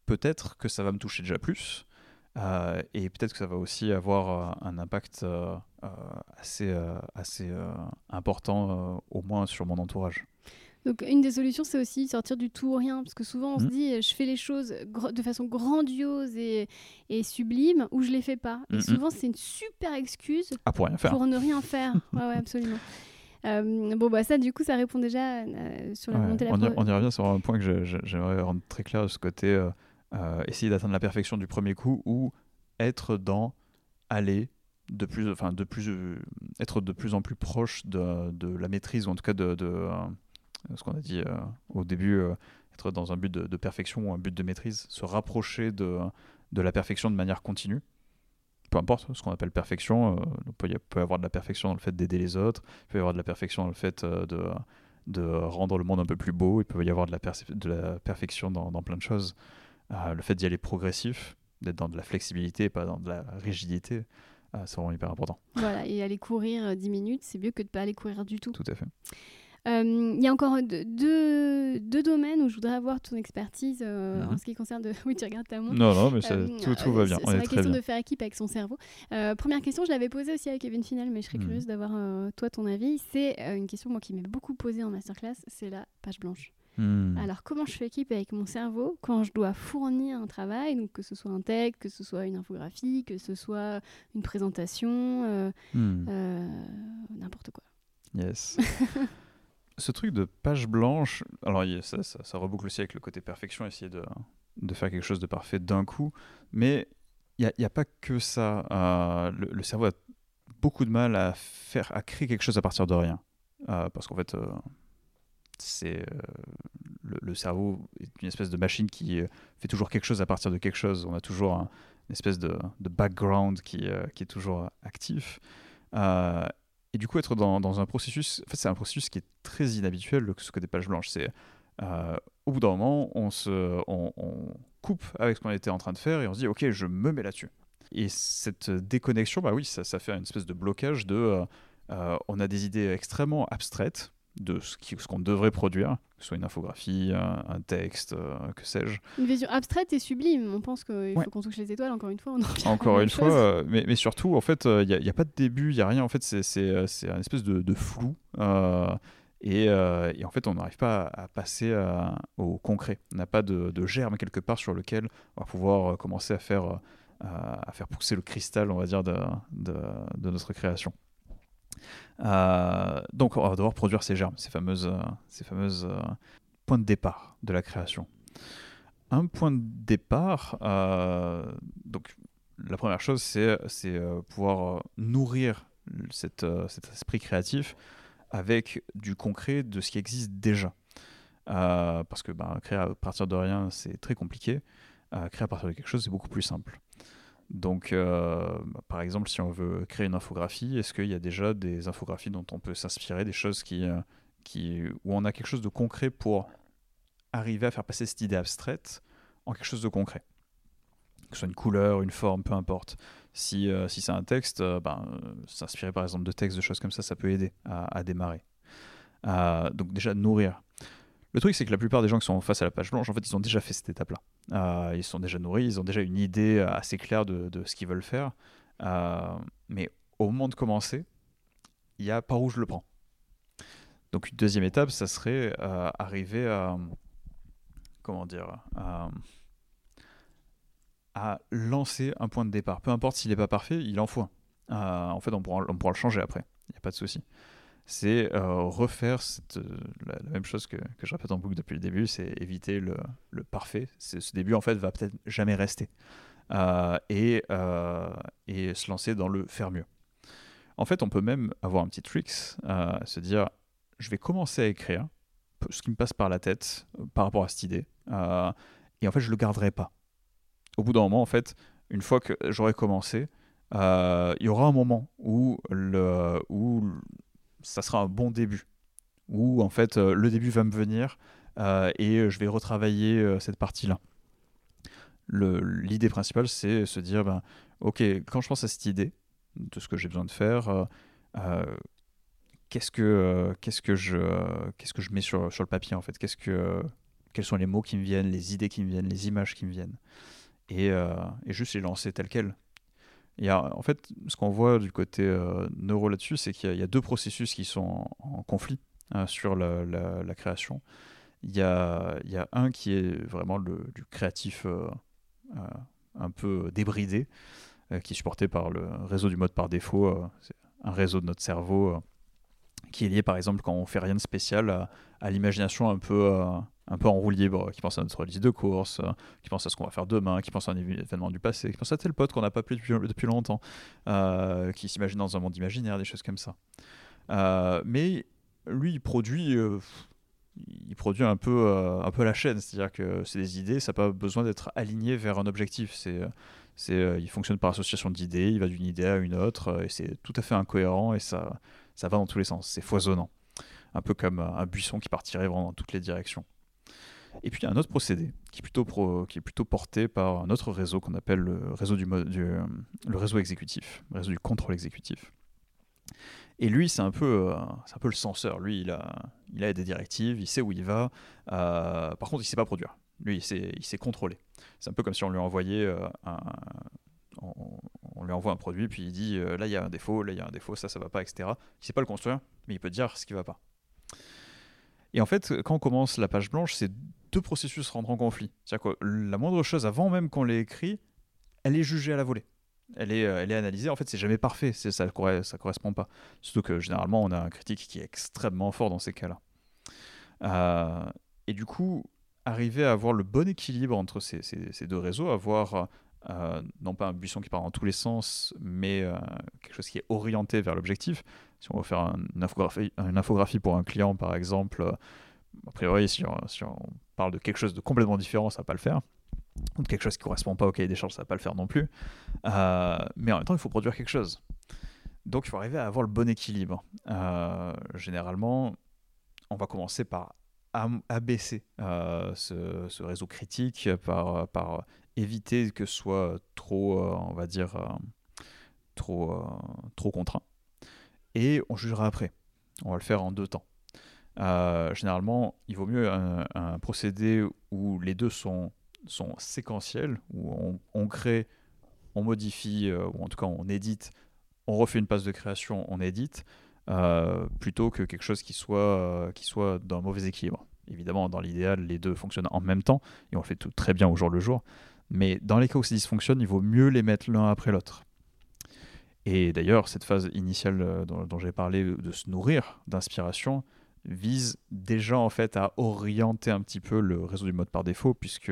Speaker 2: peut-être que ça va me toucher déjà plus. et peut-être que ça va aussi avoir un impact assez, assez important, au moins sur mon entourage.
Speaker 1: Donc une des solutions, c'est aussi sortir du tout ou rien, parce que souvent on se mmh. dit, je fais les choses de façon grandiose et, sublime, ou je les fais pas. Et mmh, mmh. souvent c'est une super excuse
Speaker 2: ah, pour, rien faire.
Speaker 1: pour ne rien faire. ouais, ouais, absolument. Euh, bon, bah ça, du coup, ça répond déjà euh, sur la montée
Speaker 2: de la on, y, revient sur un point que j'aimerais rendre très clair de ce côté euh, essayer d'atteindre la perfection du premier coup ou être dans aller de plus, enfin, de plus, être de plus en plus proche de, de, la maîtrise ou en tout cas de, de ce qu'on a dit euh, au début, euh, être dans un but de, perfection ou un but de maîtrise, se rapprocher de, de la perfection de manière continue peu importe ce qu'on appelle perfection, euh, il peut, y avoir de la perfection dans le fait d'aider les autres, il peut y avoir de la perfection dans le fait de, de rendre le monde un peu plus beau, il peut y avoir de la, de la perfection dans, dans, plein de choses. le fait d'y aller progressif, d'être dans de la flexibilité et pas dans de la rigidité, c'est vraiment hyper important.
Speaker 1: Voilà, et aller courir 10 minutes, c'est mieux que de ne pas aller courir du tout.
Speaker 2: Tout à fait.
Speaker 1: Euh, il y a encore deux, deux, domaines où je voudrais avoir ton expertise euh, en mhm. ce qui concerne de... Oui, tu regardes ta montre.
Speaker 2: Non, non, mais euh, tout, tout, va bien.
Speaker 1: C'est la question de faire équipe avec son cerveau. première question, je l'avais posée aussi avec Kevin Final, mais je serais mhm. curieuse d'avoir toi ton avis. C'est une question moi, qui m'est beaucoup posée en masterclass, c'est la page blanche. Hmm. Alors, comment je fais équipe avec mon cerveau quand je dois fournir un travail, donc que ce soit un texte, que ce soit une infographie, que ce soit une présentation, hmm. n'importe quoi.
Speaker 2: Yes. ce truc de page blanche, alors ça, ça, reboucle aussi avec le côté perfection, essayer de, de faire quelque chose de parfait d'un coup, mais il n'y a, a, pas que ça. Euh, le, cerveau a beaucoup de mal à, faire, à créer quelque chose à partir de rien. Euh, parce qu'en fait, euh, c'est le, cerveau est une espèce de machine qui fait toujours quelque chose à partir de quelque chose. On a toujours une espèce de, de background qui, qui, est toujours actif. Et du coup, être dans, dans un processus, en fait, c'est un processus qui est très inhabituel, ce côté page blanche. C'est, euh, au bout d'un moment, on, se, on, coupe avec ce qu'on était en train de faire et on se dit, ok, je me mets là-dessus. Et cette déconnexion, bah oui, ça, ça fait une espèce de blocage de... on a des idées extrêmement abstraites de ce qu'on devrait produire, que ce soit une infographie, un, texte, euh, que sais-je.
Speaker 1: Une vision abstraite et sublime. On pense qu'il faut qu'on touche les étoiles, encore une fois. On
Speaker 2: encore une fois, euh, mais, mais, surtout, en fait, il euh, n'y a, a, pas de début, il n'y a rien. En fait, c'est un espèce de, de flou. Et, et, en fait, on n'arrive pas à, passer au concret. On n'a pas de, de, germe quelque part sur lequel on va pouvoir commencer à faire, à faire pousser le cristal, on va dire, de, de notre création. Euh, donc, on va devoir produire ces germes, ces fameuses, euh, euh, points de départ de la création. Un point de départ, donc la première chose, c'est pouvoir nourrir cet esprit créatif avec du concret de ce qui existe déjà. parce que ben, créer à partir de rien, c'est très compliqué. créer à partir de quelque chose, c'est beaucoup plus simple. Donc, euh, bah, par exemple, si on veut créer une infographie, est-ce qu'il y a déjà des infographies dont on peut s'inspirer, des choses qui, euh, qui, où on a quelque chose de concret pour arriver à faire passer cette idée abstraite en quelque chose de concret? Que ce soit une couleur, une forme, peu importe. Si, euh, si c'est un texte, ben, s'inspirer par exemple de textes, de choses comme ça, ça peut aider à, à démarrer. donc déjà, nourrir. Le truc, c'est que la plupart des gens qui sont face à la page blanche, en fait, ils ont déjà fait cette étape-là. Euh, ils sont déjà nourris, ils ont déjà une idée assez claire de, ce qu'ils veulent faire. Euh, mais au moment de commencer, il y a par où je le prends. Donc une deuxième étape, ça serait euh, arriver à comment dire à lancer un point de départ. Peu importe s'il n'est pas parfait, il en faut un. en fait, on pourra le changer après. Il n'y a pas de souci c'est euh, refaire euh, la, même chose que, que, je répète en boucle depuis le début, c'est éviter le, le parfait. Ce début, en fait, va peut-être jamais rester. Euh, et, et se lancer dans le faire mieux. En fait, on peut même avoir un petit trick, se dire, je vais commencer à écrire ce qui me passe par la tête par rapport à cette idée, et en fait, je le garderai pas. Au bout d'un moment, en fait, une fois que j'aurai commencé, il y aura un moment où, le, où ça sera un bon début. Où en fait euh, le début va me venir euh, et je vais retravailler euh, cette partie-là. L'idée principale, c'est se dire, ben, ok, quand je pense à cette idée de ce que j'ai besoin de faire, qu'est-ce que que je que je mets sur, sur le papier en fait? Qu'est-ce que quels sont les mots qui me viennent, les idées qui me viennent, les images qui me viennent, et, et juste les lancer telles quelles en fait, ce qu'on voit du côté euh, neuro là-dessus, c'est qu'il y, a deux processus qui sont en, conflit hein, sur la, création. Il y, a, il y, a, un qui est vraiment du créatif euh, euh, un peu débridé, qui est supporté par le réseau du mode par défaut, un réseau de notre cerveau qui est lié par exemple quand on fait rien de spécial à l'imagination un peu un peu en roue libre, qui pense à notre liste de courses, euh, qui pense à ce qu'on va faire demain, qui pense à un événement du passé, qui pense à tel pote qu'on n'a pas appelé depuis, longtemps, euh, qui s'imagine dans un monde imaginaire, des choses comme ça. Euh, mais lui, il produit, il produit un peu, un peu la chaîne, c'est-à-dire que c'est des idées, ça n'a pas besoin d'être aligné vers un objectif. C'est, c'est, il fonctionne par association d'idées, il va d'une idée à une autre, et c'est tout à fait incohérent et ça, ça va dans tous les sens, c'est foisonnant. Un peu comme un buisson qui partirait dans toutes les directions. Et puis il y a un autre procédé qui est plutôt, porté par un autre réseau qu'on appelle le réseau, du, du, le réseau exécutif, le réseau du contrôle exécutif. Et lui, c'est un, peu, euh, c'est un peu le censeur. Lui, il a, il a des directives, il sait où il va. Euh, par contre, il ne sait pas produire. Lui, il sait, il contrôler. C'est un peu comme si on lui envoyait euh, un, on, lui envoie un produit, puis il dit là, il y a un défaut, là, il y a un défaut, ça, ça va pas, etc. Il ne sait pas le construire, mais il peut dire ce qui va pas. Et en fait, quand on commence la page blanche, ces deux processus rentrent en conflit. C'est-à-dire que la moindre chose, avant même qu'on l'ait écrit, elle est jugée à la volée. Elle est, euh, elle est analysée. En fait, c'est jamais parfait. Ça ne ça correspond pas. Surtout que généralement, on a un critique qui est extrêmement fort dans ces cas-là. Euh, et du coup, arriver à avoir le bon équilibre entre ces, deux réseaux, avoir euh, non pas un buisson qui part dans tous les sens, mais quelque chose qui est orienté vers l'objectif. Si on veut faire une infographie pour un client, par exemple, a priori, si on, parle de quelque chose de complètement différent, ça va pas le faire. Ou de quelque chose qui correspond pas au cahier des charges, ça va pas le faire non plus. Euh, mais en même temps, il faut produire quelque chose. Donc, il faut arriver à avoir le bon équilibre. Euh, généralement, on va commencer par abaisser ce, ce, réseau critique par, éviter que ce soit on va dire, trop, trop contraint. Et on jugera après. On va le faire en deux temps. Généralement, il vaut mieux un, procédé où les deux sont, séquentiels, où on, crée, on modifie, ou en tout cas on édite, on refait une passe de création, on édite, euh, plutôt que quelque chose qui soit, euh, qui soit d'un mauvais équilibre. Évidemment, dans l'idéal, les deux fonctionnent en même temps, et on le fait tout très bien au jour le jour. Mais dans les cas où ça dysfonctionne, il vaut mieux les mettre l'un après l'autre. Et d'ailleurs, cette phase initiale euh, dont, j'ai parlé de se nourrir d'inspiration vise déjà en fait à orienter un petit peu le réseau du mode par défaut, puisque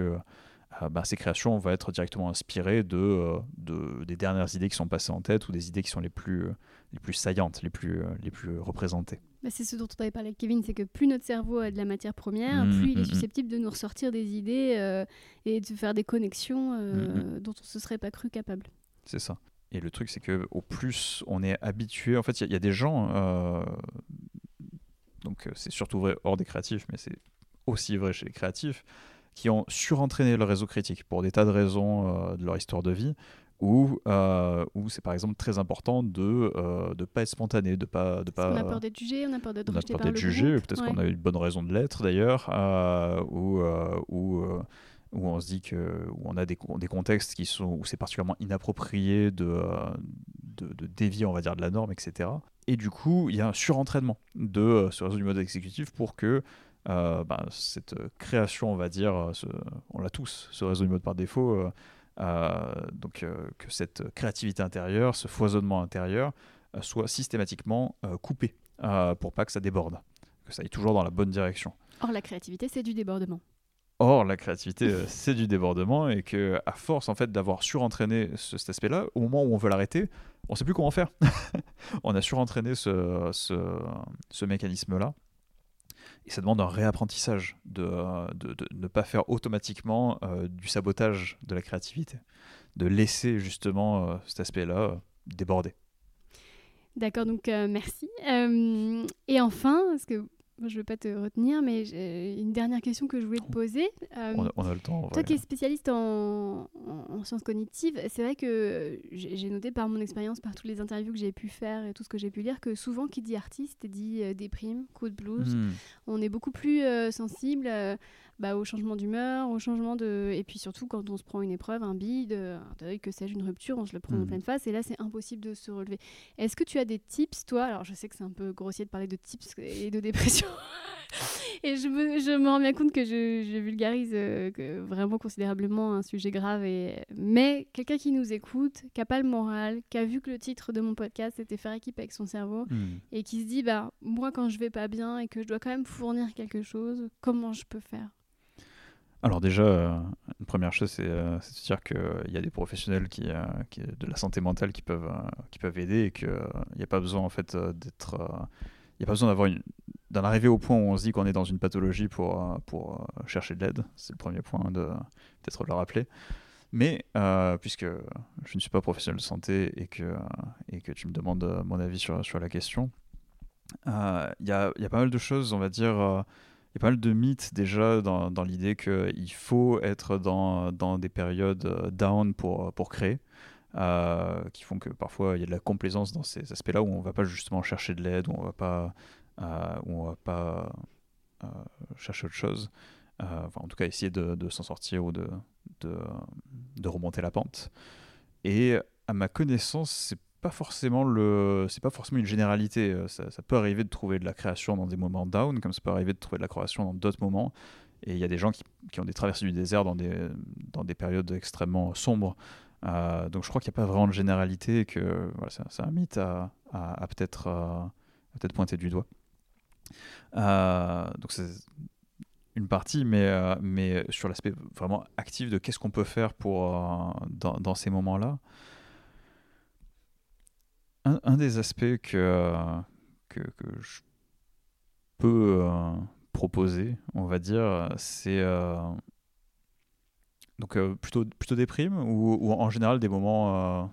Speaker 2: euh, bah, ces créations vont être directement inspirées de, euh, de, des dernières idées qui sont passées en tête ou des idées qui sont les plus, les plus saillantes, les plus, euh, les plus représentées.
Speaker 1: Bah, c'est ce dont on avait parlé avec Kevin, c'est que plus notre cerveau a de la matière première, mmh, plus il est mmh, mmh. susceptible de nous ressortir des idées et de faire des connexions dont on ne se serait pas cru capable.
Speaker 2: C'est ça. Et le truc, c'est que au plus on est habitué, en fait, il y, y, a des gens, donc c'est surtout vrai hors des créatifs, mais c'est aussi vrai chez les créatifs, qui ont surentraîné le réseau critique pour des tas de raisons euh, de leur histoire de vie, où, euh, où c'est par exemple très important de ne euh, pas être spontané, de pas... De pas
Speaker 1: on a peur d'être jugé, on a peur d'être rejeté
Speaker 2: par
Speaker 1: le
Speaker 2: jugé, peut-être qu'on a une bonne raison de l'être d'ailleurs, ou... où on se dit que où on a des, contextes qui sont où c'est particulièrement inapproprié de, de, de, dévier on va dire de la norme etc et du coup il y a un surentraînement de ce réseau du mode exécutif pour que euh, bah, cette création, on va dire, euh, on l'a tous, ce réseau du mode par défaut, euh, donc que cette créativité intérieure, ce foisonnement intérieur, soit systématiquement coupé pour pas que ça déborde, que ça aille toujours dans la bonne direction.
Speaker 1: Or, la créativité, c'est du débordement.
Speaker 2: Or, la créativité, c'est du débordement et que, à force en fait d'avoir surentraîné cet aspect-là, au moment où on veut l'arrêter, on ne sait plus comment faire. on a surentraîné ce, ce, ce mécanisme-là et ça demande un réapprentissage de, de, ne pas faire automatiquement euh, du sabotage de la créativité, de laisser justement euh, cet aspect-là euh, déborder.
Speaker 1: D'accord, donc merci. et enfin, parce que je ne veux pas te retenir, mais une dernière question que je voulais te poser.
Speaker 2: on, a, le temps.
Speaker 1: Toi qui es spécialiste en, en, sciences cognitives, c'est vrai que j'ai noté par mon expérience, par toutes les interviews que j'ai pu faire et tout ce que j'ai pu lire, que souvent qui dit artiste dit déprime, coup de blues. Hmm. On est beaucoup plus sensible bah, au changement d'humeur, au changement de. Et puis surtout, quand on se prend une épreuve, un bide, un deuil, que sais-je, une rupture, on se le prend en hmm. pleine face. Et là, c'est impossible de se relever. Est-ce que tu as des tips, toi? Alors, je sais que c'est un peu grossier de parler de tips et de dépression. et je me, je me rends bien compte que je, je vulgarise euh, que vraiment considérablement un sujet grave. Et... Mais quelqu'un qui nous écoute, qui n'a pas le moral, qui a vu que le titre de mon podcast était faire équipe avec son cerveau, hmm. et qui se dit, bah, moi, quand je vais pas bien et que je dois quand même fournir quelque chose, comment je peux faire?
Speaker 2: Alors déjà, euh, une première chose, c'est euh, de dire qu'il y a des professionnels euh, qui, de la santé mentale qui peuvent, qui peuvent aider et qu'il n'y a pas besoin en fait d'être, il a pas besoin d'avoir d'en arriver au point où on se dit qu'on est dans une pathologie pour, pour chercher de l'aide. C'est le premier point de peut-être le rappeler. Mais puisque je ne suis pas professionnel de santé et que, et que tu me demandes mon avis sur, sur la question, il y a, y, a, pas mal de choses, on va dire y a pas mal de mythes déjà dans, dans l'idée qu'il faut être dans, dans, des périodes euh, down pour, pour créer, euh, qui font que parfois il y a de la complaisance dans ces aspects-là où on ne va pas justement chercher de l'aide, où on va pas, euh, où on va pas chercher autre chose. Enfin, en tout cas, essayer de, de s'en sortir ou de, de, de, remonter la pente. Et à ma connaissance, c'est pas forcément le c'est pas forcément une généralité euh, ça, peut arriver de trouver de la création dans des moments down comme ça peut arriver de trouver de la création dans d'autres moments. Et il y a des gens qui, qui, ont des traversées du désert dans des dans des périodes extrêmement sombres. Euh, donc je crois qu'il n'y a pas vraiment de généralité que c'est un mythe à, à, peut-être euh, peut-être pointer du doigt. Donc c'est une partie, mais, mais sur l'aspect vraiment actif de qu'est-ce qu'on peut faire pour, dans, dans, ces moments-là un, des aspects que, que, je peux euh, proposer, on va dire, c'est euh, donc euh, plutôt plutôt des primes ou, en général des moments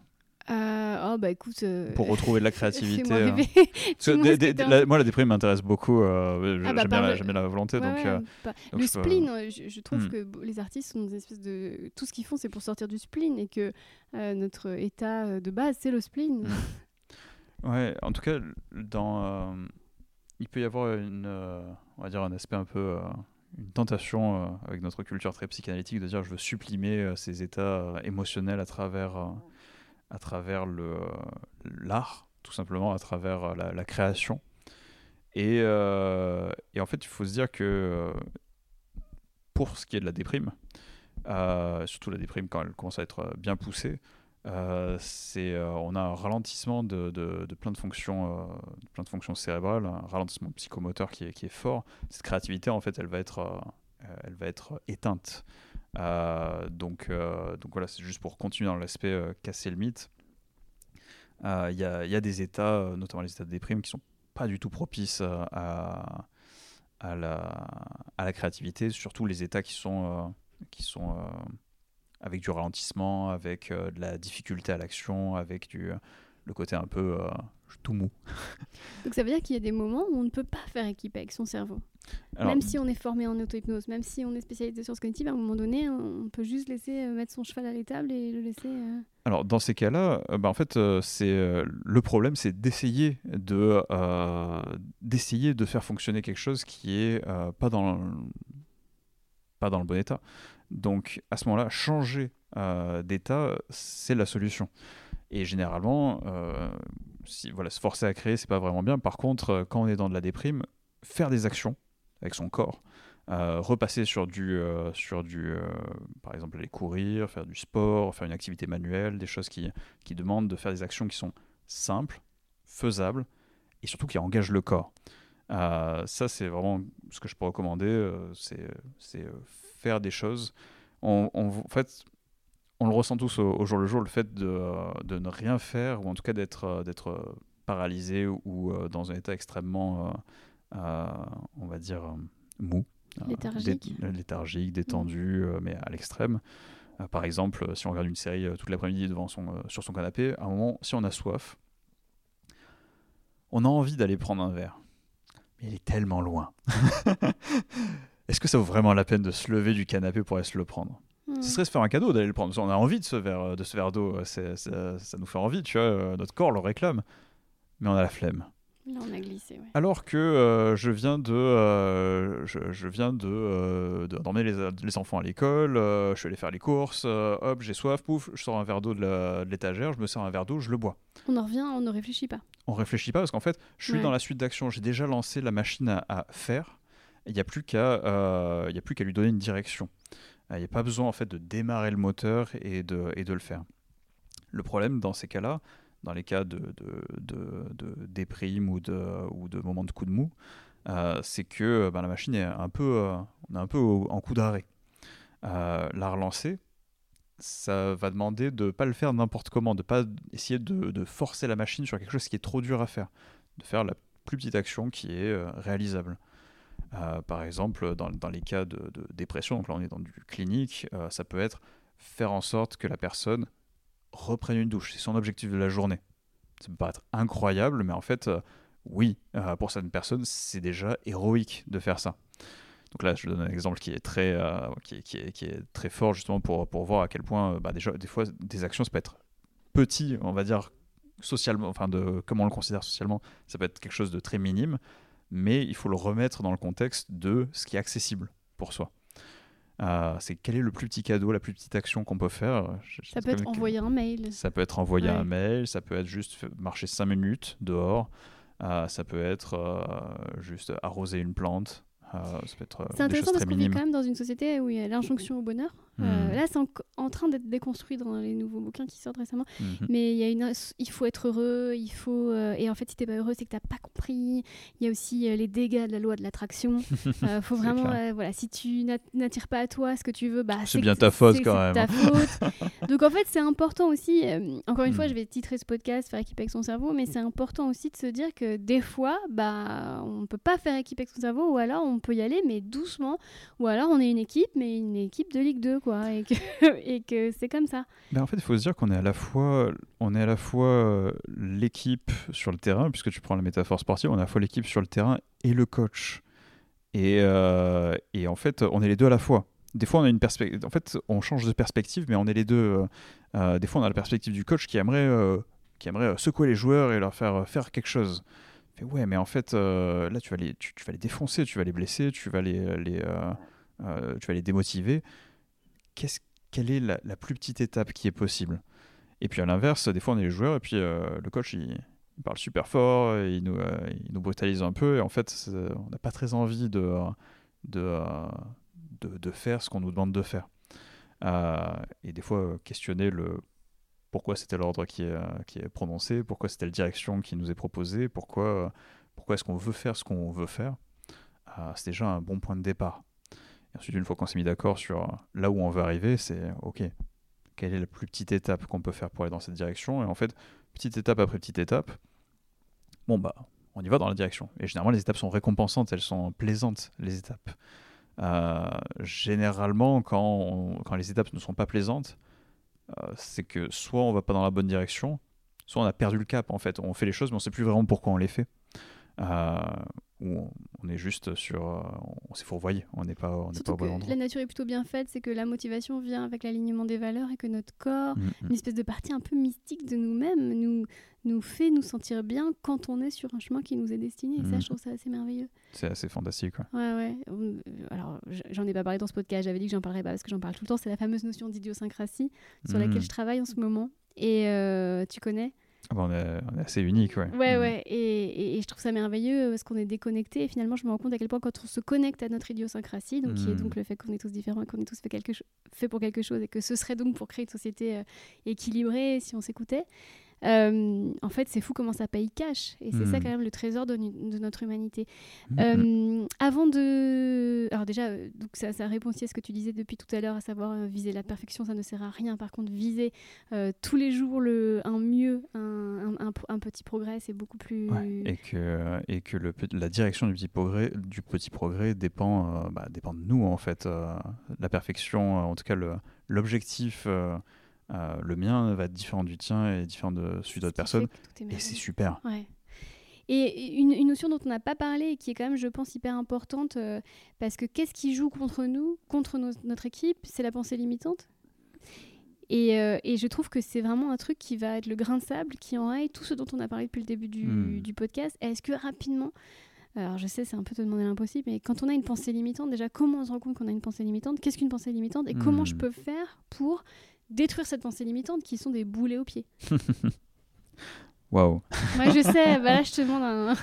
Speaker 1: Euh, oh bah écoute. euh,
Speaker 2: pour retrouver de la créativité euh. que
Speaker 1: Dis-moi
Speaker 2: des- des- la- moi, la déprime m'intéresse beaucoup. euh,
Speaker 1: Ah bah,
Speaker 2: j'aime, bien la, j'aime bien la volonté.
Speaker 1: Ouais,
Speaker 2: donc,
Speaker 1: ouais,
Speaker 2: euh,
Speaker 1: pas-
Speaker 2: donc
Speaker 1: le
Speaker 2: je
Speaker 1: spleen, euh, je, je trouve
Speaker 2: Hmm.
Speaker 1: que les artistes sont des espèces de. Tout ce qu'ils font, c'est pour sortir du spleen et que euh, notre état euh, de base, c'est le spleen.
Speaker 2: Ouais, en tout cas, dans, euh, il peut y avoir une, euh, on va dire un aspect un peu, euh, une tentation avec notre culture très psychanalytique de dire je veux sublimer ces états émotionnels à travers, à travers le, l'art, tout simplement, à travers la, la création. Et, et en fait, il faut se dire que pour ce qui est de la déprime, surtout la déprime quand elle commence à être bien poussée, euh, c'est, euh, on a un ralentissement de, de- plein, de fonctions, euh, plein de fonctions cérébrales, un ralentissement psychomoteur qui est, qui est fort. Cette créativité, en fait, elle va être, elle va être éteinte. Donc, donc voilà, c'est juste pour continuer dans l'aspect casser le mythe. Il y, a, y a des états, notamment les états de déprime, qui sont pas du tout propices à, à, la, à la créativité, surtout les états qui sont, qui sont avec du ralentissement, avec euh, de la difficulté à l'action, avec du, le côté un peu euh, tout mou.
Speaker 1: Donc ça veut dire qu'il y a des moments où on ne peut pas faire équipe avec son cerveau.
Speaker 2: Alors,
Speaker 1: même si on est formé en auto-hypnose, même si on est spécialisé en sciences cognitives, à un moment donné, on peut juste laisser euh, mettre son cheval à l'étable et le laisser. euh,
Speaker 2: Alors dans ces cas-là, euh, bah, en fait, euh, c'est euh, le problème, c'est d'essayer de euh, d'essayer de faire fonctionner quelque chose qui est euh, pas dans le- pas dans le bon état. Donc à ce moment-là, changer euh, d'état, c'est la solution. Et généralement, euh, voilà, se forcer à créer, c'est pas vraiment bien. Par contre, euh, quand on est dans de la déprime, faire des actions avec son corps, repasser sur du, sur du par exemple aller courir, faire du sport, faire une activité manuelle, des choses qui, qui demandent de faire des actions qui sont simples, faisables et surtout qui engagent le corps. Ça, c'est vraiment ce que je peux recommander, c'est faire des choses. On, on- en fait, on le ressent tous au, au jour le jour, le fait de, euh, de ne rien faire, ou en tout cas d'être euh, d'être euh, paralysé ou, ou, dans un état extrêmement, euh, on va dire, mou.
Speaker 1: Léthargique.
Speaker 2: dé- léthargique, détendu, euh, mais à l'extrême. Par exemple, si on regarde une série toute l'après-midi devant son, sur son canapé, à un moment, si on a soif, on a envie d'aller prendre un verre. Mais il est tellement loin. Est-ce que ça vaut vraiment la peine de se lever du canapé pour aller se le prendre?
Speaker 1: Hmm.
Speaker 2: ce serait se faire un cadeau d'aller le prendre. On a envie de ce verre, de ce verre d'eau. Ça nous fait envie, tu vois. euh, Notre corps le réclame. Mais on a la flemme.
Speaker 1: Là, on a glissé. Ouais.
Speaker 2: Alors que euh, je viens de, euh, je, je viens de, euh, de- d'emmener les, les enfants à l'école, euh, je suis allé faire les courses, euh, hop, j'ai soif, pouf, je sors un verre d'eau de, l'étagère, je me sers un verre d'eau, je le bois.
Speaker 1: On en revient, on ne réfléchit pas.
Speaker 2: On réfléchit pas parce qu'en fait, je suis
Speaker 1: Ouais.
Speaker 2: dans la suite d'action, j'ai déjà lancé la machine à, à faire. Il n'y a plus qu'à, euh, a plus qu'à lui donner une direction. Euh, Il n'y a pas besoin en fait de démarrer le moteur et de, et de le faire. Le problème dans ces cas-là, dans les cas de, de, de, déprime ou de, ou de moments de coup de mou, euh, c'est que ben, la machine est un peu, on est un peu en coup d'arrêt. La relancer, ça va demander de ne pas le faire n'importe comment, de ne pas essayer de, forcer la machine sur quelque chose qui est trop dur à faire, de faire la plus petite action qui est réalisable. Euh, par exemple, dans, dans les cas de, de dépression, donc là on est dans du clinique, euh, ça peut être faire en sorte que la personne reprenne une douche. C'est son objectif de la journée. Ça peut paraître incroyable, mais en fait, euh, oui, pour certaines personnes, c'est déjà héroïque de faire ça. Donc là, je donne un exemple qui est très, qui est, qui est- qui est très fort justement pour, pour voir à quel point, bah, déjà, des fois, des actions, ça peut être petit, on va dire, socialement, enfin, de comment on le considère socialement, ça peut être quelque chose de très minime, mais il faut le remettre dans le contexte de ce qui est accessible pour soi. Euh, c'est quel est le plus petit cadeau, la plus petite action qu'on peut faire Je- je-
Speaker 1: Ça peut être envoyer un mail.
Speaker 2: ça peut être envoyer
Speaker 1: Ouais.
Speaker 2: un mail, ça peut être juste marcher 5 minutes dehors, euh, ça peut être euh, juste arroser une plante, euh, euh,
Speaker 1: C'est intéressant parce qu'on vit quand même dans une société où il y a l'injonction au bonheur. Euh,
Speaker 2: Mhm.
Speaker 1: là, c'est en, en train d'être déconstruit dans les nouveaux bouquins qui sortent récemment.
Speaker 2: Mhm.
Speaker 1: Mais il y a une, il faut être heureux, il faut euh, et en fait si t'es pas heureux c'est que t'as pas compris. Il y a aussi euh, les dégâts de la loi de l'attraction. Faut vraiment voilà si tu n'at- n'attires pas à toi ce que tu veux bah
Speaker 2: C'est bien ta faute, quand même.
Speaker 1: ta faute. Donc en fait c'est important aussi. encore une fois
Speaker 2: Mhm.
Speaker 1: je vais titrer ce podcast faire équipe avec son cerveau mais c'est important aussi de se dire que des fois bah on peut pas faire équipe avec son cerveau ou alors on peut y aller mais doucement ou alors on est une équipe mais une équipe de Ligue 2 quoi. et que, c'est comme ça.
Speaker 2: Mais en fait, il faut se dire qu'on est à la fois, on est à la fois euh, l'équipe sur le terrain, puisque tu prends la métaphore sportive, on est à la fois l'équipe sur le terrain et le coach. Et, euh, et, en fait, on est les deux à la fois. Des fois, on a une perspective. En fait, on change de perspective, mais on est les deux. Euh, des fois, on a la perspective du coach qui aimerait, qui aimerait secouer les joueurs et leur faire faire quelque chose. Mais ouais, mais en fait, là, tu vas les, tu, vas les défoncer, tu vas les blesser, tu vas les, les tu vas les démotiver. Quelle est la, plus petite étape qui est possible? Et puis à l'inverse, des fois on est les joueurs et puis euh, le coach il, parle super fort, il nous, euh, il nous brutalise un peu et en fait on n'a pas très envie de, faire ce qu'on nous demande de faire. Euh, et des fois questionner le pourquoi c'était l'ordre qui qui est prononcé, pourquoi c'était la direction qui nous est proposée, pourquoi, pourquoi est-ce qu'on veut faire ce qu'on veut faire. c'est déjà un bon point de départ. Et ensuite, une fois qu'on s'est mis d'accord sur euh, là où on veut arriver, c'est OK, quelle est la plus petite étape qu'on peut faire pour aller dans cette direction? Et en fait, petite étape après petite étape, bon, bah, on y va dans la direction. Et généralement, les étapes sont récompensantes, elles sont plaisantes, les étapes. Euh, généralement, quand, quand, les étapes ne sont pas plaisantes, euh, c'est que soit on va pas dans la bonne direction, soit on a perdu le cap en fait. On fait les choses, mais on sait plus vraiment pourquoi on les fait. On est juste sur. Euh, on s'est fourvoyé, on n'est pas, on n'est pas au bon endroit.
Speaker 1: La nature est plutôt bien faite, c'est que la motivation vient avec l'alignement des valeurs et que notre corps, mm, mm. une espèce de partie un peu mystique de nous-mêmes, nous, nous fait nous sentir bien quand on est sur un chemin qui nous est destiné. Et ça, mm. je trouve ça assez merveilleux.
Speaker 2: C'est assez fantastique, quoi.
Speaker 1: Ouais, ouais. Euh, alors, j'en ai pas parlé dans ce podcast, j'avais dit que j'en parlerais pas parce que j'en parle tout le temps. C'est la fameuse notion d'idiosyncrasie sur laquelle je travaille en ce moment. Et tu connais
Speaker 2: ah bah, on, est, assez unique, ouais.
Speaker 1: Ouais, mm. ouais. Et, et, je trouve ça merveilleux parce qu'on est déconnecté. Et finalement, je me rends compte à quel point quand on se connecte à notre idiosyncrasie, donc qui est mm. donc le fait qu'on est tous différents et qu'on est tous fait, quelque fait pour quelque chose et que ce serait donc pour créer une société euh, équilibrée si on s'écoutait, euh, en fait, c'est fou comment ça paye cash. Et c'est ça hmm. quand même le trésor de, notre humanité. Hmm. Euh, avant de... Alors déjà, euh, donc ça, ça répond aussi à ce que tu disais depuis tout à l'heure, à savoir viser la perfection, ça ne sert à rien. Par contre, viser tous les jours le, un mieux, un, un, petit progrès, c'est beaucoup plus...
Speaker 2: Et que, et que le, la direction du petit progrès, du petit progrès dépend, bah, dépend de nous, en fait. la perfection, en tout cas l'objectif... Euh, le mien va être différent du tien et différent de celui d'autres personnes. Et c'est super.
Speaker 1: Et une, notion dont on n'a pas parlé et qui est quand même, je pense, hyper importante, euh, parce que qu'est-ce qui joue contre nous, contre notre équipe? C'est la pensée limitante? Et, euh, et, je trouve que c'est vraiment un truc qui va être le grain de sable qui enraye tout ce dont on a parlé depuis le début du, hmm. du podcast. Est-ce que rapidement, alors je sais, c'est un peu te demander l'impossible, mais quand on a une pensée limitante, déjà, comment on se rend compte qu'on a une pensée limitante? Qu'est-ce qu'une pensée limitante? Et comment je hmm. peux faire pour détruire cette pensée limitante qui sont des boulets aux pieds.
Speaker 2: Waouh.
Speaker 1: Moi, je sais, bah là, je te demande un,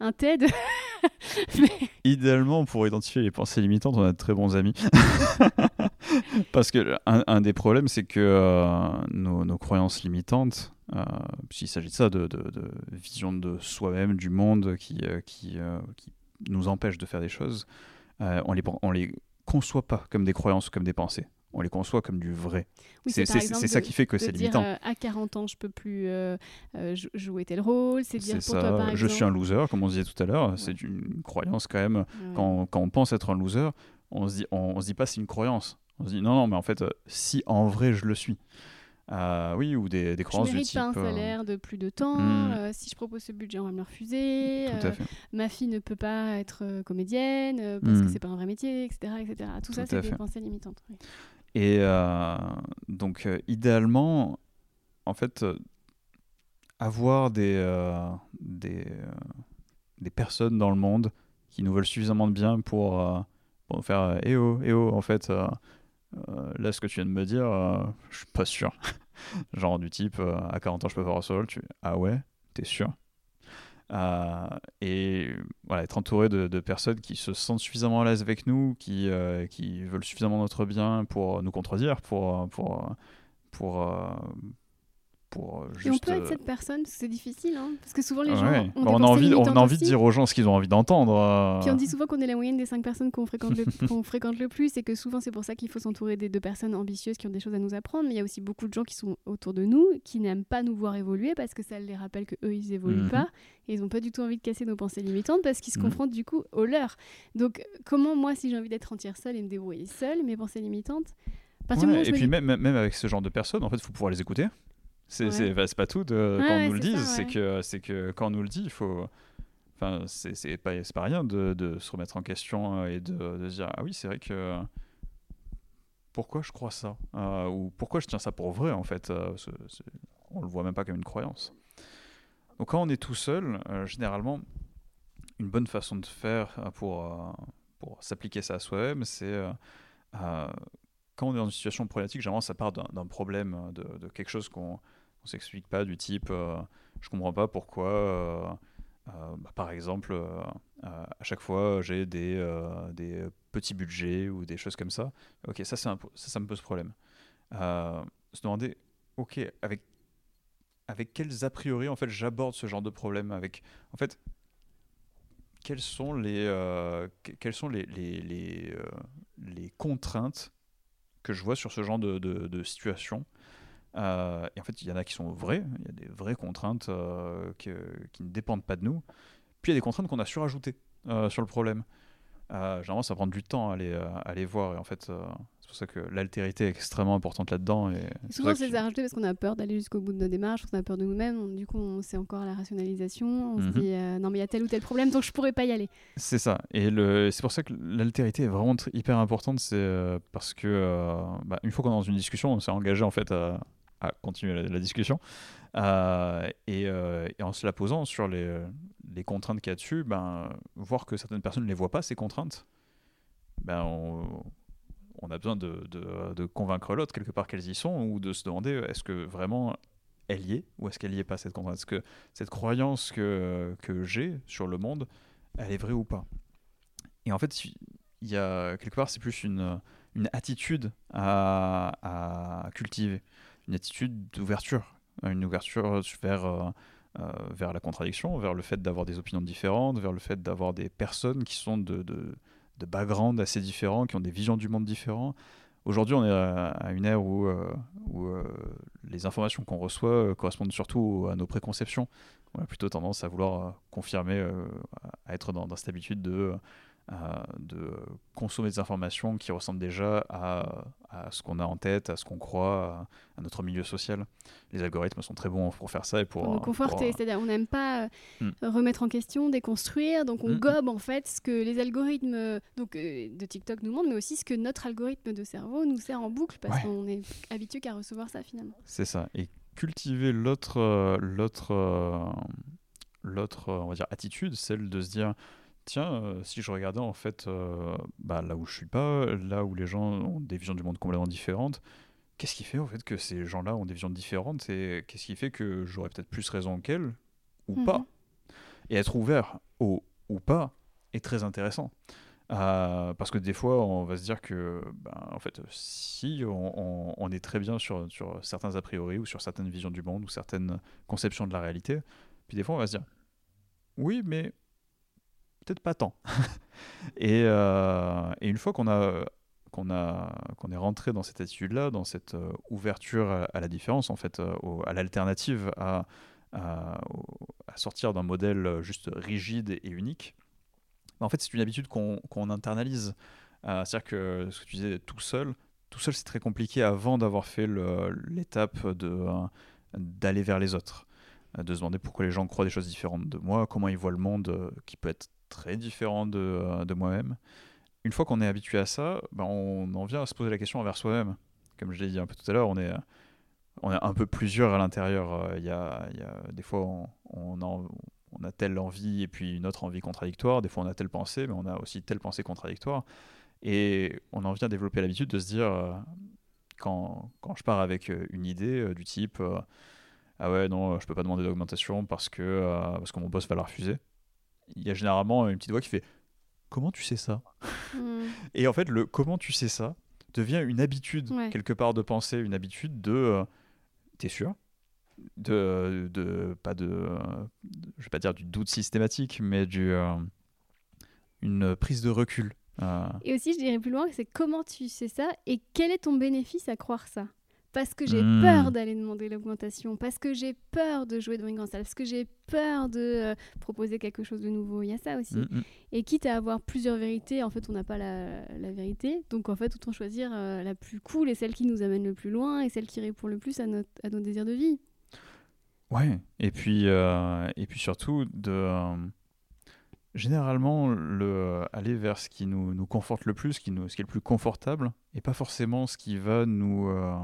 Speaker 1: un TED.
Speaker 2: Idéalement, pour identifier les pensées limitantes, on a de très bons amis. Parce que un, des problèmes, c'est que euh, nos, croyances limitantes, euh, s'il s'agit de ça, de, de, vision de soi-même, du monde qui, euh, qui, qui, nous empêche de faire des choses, on les, on les conçoit pas comme des croyances, comme des pensées on les conçoit comme du vrai. c'est ça qui fait que c'est limitant. Euh,
Speaker 1: à 40 ans, je peux plus euh, euh, jouer tel rôle. C'est dire pour toi, par
Speaker 2: Je suis un loser, comme on disait tout à l'heure. C'est une croyance quand même. Quand, quand, on pense être un loser, on se dit, on, se dit pas c'est une croyance. On se dit non, non, mais en fait, si en vrai je le suis. Oui, ou des, des croyances
Speaker 1: je
Speaker 2: du type.
Speaker 1: pas un salaire de plus de temps. Hmm. si je propose ce budget, on va me le refuser. ma fille ne peut pas être comédienne parce que que c'est pas un vrai métier, etc. etc. Tout, ça, c'est des pensées limitantes.
Speaker 2: Et euh, donc, euh, idéalement, en fait, euh, avoir des, des, des, personnes dans le monde qui nous veulent suffisamment de bien pour, pour faire Eh oh, eh oh, en fait, là, ce que tu viens de me dire, je suis pas sûr. Genre du type, à 40 ans, je peux faire un solo, tu Ah ouais, t'es sûr? Euh, et voilà, être entouré de, personnes qui se sentent suffisamment à l'aise avec nous, qui, euh, qui veulent suffisamment notre bien pour nous contredire, pour, pour, pour, euh, pour juste... Et
Speaker 1: on peut être cette personne, c'est difficile, hein parce que souvent les gens ont
Speaker 2: bah, on, a envie, on a envie de dire aux gens ce qu'ils ont envie d'entendre.
Speaker 1: Euh. Puis on dit souvent qu'on est la moyenne des cinq personnes qu'on fréquente, le, fréquente le plus, et que souvent c'est pour ça qu'il faut s'entourer des deux personnes ambitieuses qui ont des choses à nous apprendre, mais il y a aussi beaucoup de gens qui sont autour de nous, qui n'aiment pas nous voir évoluer, parce que ça les rappelle que eux ils évoluent mhm. pas, et ils n'ont pas du tout envie de casser nos pensées limitantes, parce qu'ils se mhm. confrontent du coup aux leurs. Donc comment moi, si j'ai envie d'être entière seule et me débrouiller seule, mes pensées limitantes?
Speaker 2: Et puis même, même avec ce genre de personnes, en fait, il faut pouvoir les écouter. C'est pas tout de, quand on nous le dise, c'est que, que quand on nous le dit, il faut. Enfin, c'est pas, pas rien de, de, se remettre en question et de, de se dire Ah oui, c'est vrai que. Pourquoi je crois ça euh, Ou pourquoi je tiens ça pour vrai, en fait euh, On le voit même pas comme une croyance. Donc, quand on est tout seul, euh, généralement, une bonne façon de faire pour, pour s'appliquer ça à soi-même, c'est quand on est dans une situation problématique, généralement ça part d'un problème, de, de, quelque chose qu'on ne s'explique pas, du type euh, je comprends pas pourquoi, euh, euh, bah, par exemple, à chaque fois j'ai des, petits budgets ou des choses comme ça. Ok, ça, ça, me pose problème. se demander, ok, avec, avec quels a priori en fait j'aborde ce genre de problème avec, en fait, quelles sont les, quelles sont les, les, les contraintes que je vois sur ce genre de, de, situation. Euh, et en fait, il y en a qui sont vraies, il y a des vraies contraintes euh, qui, qui, ne dépendent pas de nous. Puis il y a des contraintes qu'on a surajoutées euh, sur le problème. généralement, ça prend du temps à les, à les voir. Et en fait, c'est pour ça que l'altérité est extrêmement importante là-dedans. Et
Speaker 1: souvent, c'est à rajouter parce qu'on a peur d'aller jusqu'au bout de nos démarches, on a peur de nous-mêmes. Du coup, on sait encore la rationalisation. On se mhm. dit non, mais il y a tel ou tel problème, donc je pourrais pas y aller.
Speaker 2: C'est ça. Et c'est pour ça que l'altérité est vraiment hyper importante. C'est parce que bah, une fois qu'on est dans une discussion, on s'est engagé en fait à, à continuer la, discussion. Euh, euh, et, en se la posant sur les, les contraintes qu'il y a dessus, ben, voir que certaines personnes ne les voient pas, ces contraintes, ben, on, a besoin de, convaincre l'autre quelque part qu'elles y sont ou de se demander est-ce que vraiment elle y est ou est-ce qu'elle n'y est pas cette contrainte? Est-ce que cette croyance que, que j'ai sur le monde, elle est vraie ou pas? Et en fait, il y a quelque part, c'est plus une, attitude à cultiver une attitude d'ouverture, une ouverture vers, euh, euh, vers la contradiction, vers le fait d'avoir des opinions différentes, vers le fait d'avoir des personnes qui sont de, de, de background assez différents, qui ont des visions du monde différents. Aujourd'hui, on est à, une ère où, euh, où les informations qu'on reçoit correspondent surtout à nos préconceptions. On a plutôt tendance à vouloir confirmer, à être dans cette habitude de de consommer des informations qui ressemblent déjà à, à ce qu'on a en tête, à ce qu'on croit, à, notre milieu social. Les algorithmes sont très bons pour faire ça et pour,
Speaker 1: nous conforter. C'est-à-dire, on n'aime pas euh, hmm. remettre en question, déconstruire, donc on hmm. gobe en fait ce que les algorithmes donc, euh, de TikTok nous montrent, mais aussi ce que notre algorithme de cerveau nous sert en boucle parce qu'on est habitué qu'à recevoir ça finalement.
Speaker 2: C'est ça. Et cultiver l'autre, euh, l'autre, l'autre, on va dire, attitude, celle de se dire tiens, euh, si je regardais en fait euh, bah, là où je suis pas, là où les gens ont des visions du monde complètement différentes, qu'est-ce qui fait en fait que ces gens-là ont des visions différentes et qu'est-ce qui fait que j'aurais peut-être plus raison qu'elles ou pas? Mhm. Et être ouvert au ou pas est très intéressant. Euh, parce que des fois, on va se dire que, ben, en fait, si on, est très bien sur, sur certains a priori ou sur certaines visions du monde ou certaines conceptions de la réalité, puis des fois, on va se dire, oui, mais peut-être pas tant. Euh, et, une fois qu'on a qu'on a qu'on est rentré dans cette attitude-là, dans cette euh, ouverture à, la différence, en fait, euh, à l'alternative, à, sortir d'un modèle juste rigide et unique, bah, en fait, c'est une habitude qu'on internalise. C'est-à-dire que ce que tu disais, tout seul, tout seul, c'est très compliqué avant d'avoir fait l'étape d'aller vers les autres de se demander pourquoi les gens croient des choses différentes de moi, comment ils voient le monde qui peut être très différent de, euh, de moi-même. Une fois qu'on est habitué à ça, ben on en vient à se poser la question envers soi-même. Comme je l'ai dit un peu tout à l'heure, on est, on est un peu plusieurs à l'intérieur. Euh, il y a, y a, des fois, on, on, a, on a telle envie et puis une autre envie contradictoire. Des fois, on a telle pensée, mais on a aussi telle pensée contradictoire. Et on en vient à développer l'habitude de se dire, euh, quand, quand, je pars avec une idée du type Ah ouais, non, je peux pas demander d'augmentation parce que, parce que mon boss va la refuser il y a généralement une petite voix qui fait Comment tu sais ça? Hmm. Et en fait, le comment tu sais ça devient une habitude, quelque part, de penser, une habitude de euh, T'es sûr? De, de, pas de, je vais pas dire du doute systématique, mais du, euh, une prise de recul.
Speaker 1: Euh. Et aussi, je dirais plus loin, c'est comment tu sais ça et quel est ton bénéfice à croire ça? Parce que j'ai
Speaker 2: Hmm.
Speaker 1: peur d'aller demander l'augmentation, parce que j'ai peur de jouer dans une grande salle, parce que j'ai peur de euh, proposer quelque chose de nouveau. Il y a ça aussi.
Speaker 2: Mm, mm.
Speaker 1: Et quitte à avoir plusieurs vérités, en fait, on n'a pas la, la vérité. Donc, en fait, autant choisir euh, la plus cool et celle qui nous amène le plus loin et celle qui répond le plus à, notre, à nos désirs de vie.
Speaker 2: Ouais, et puis, euh, et puis surtout, de, généralement, le, aller vers ce qui nous, nous conforte le plus, ce qui, nous, ce qui est le plus confortable, et pas forcément ce qui va nous, euh,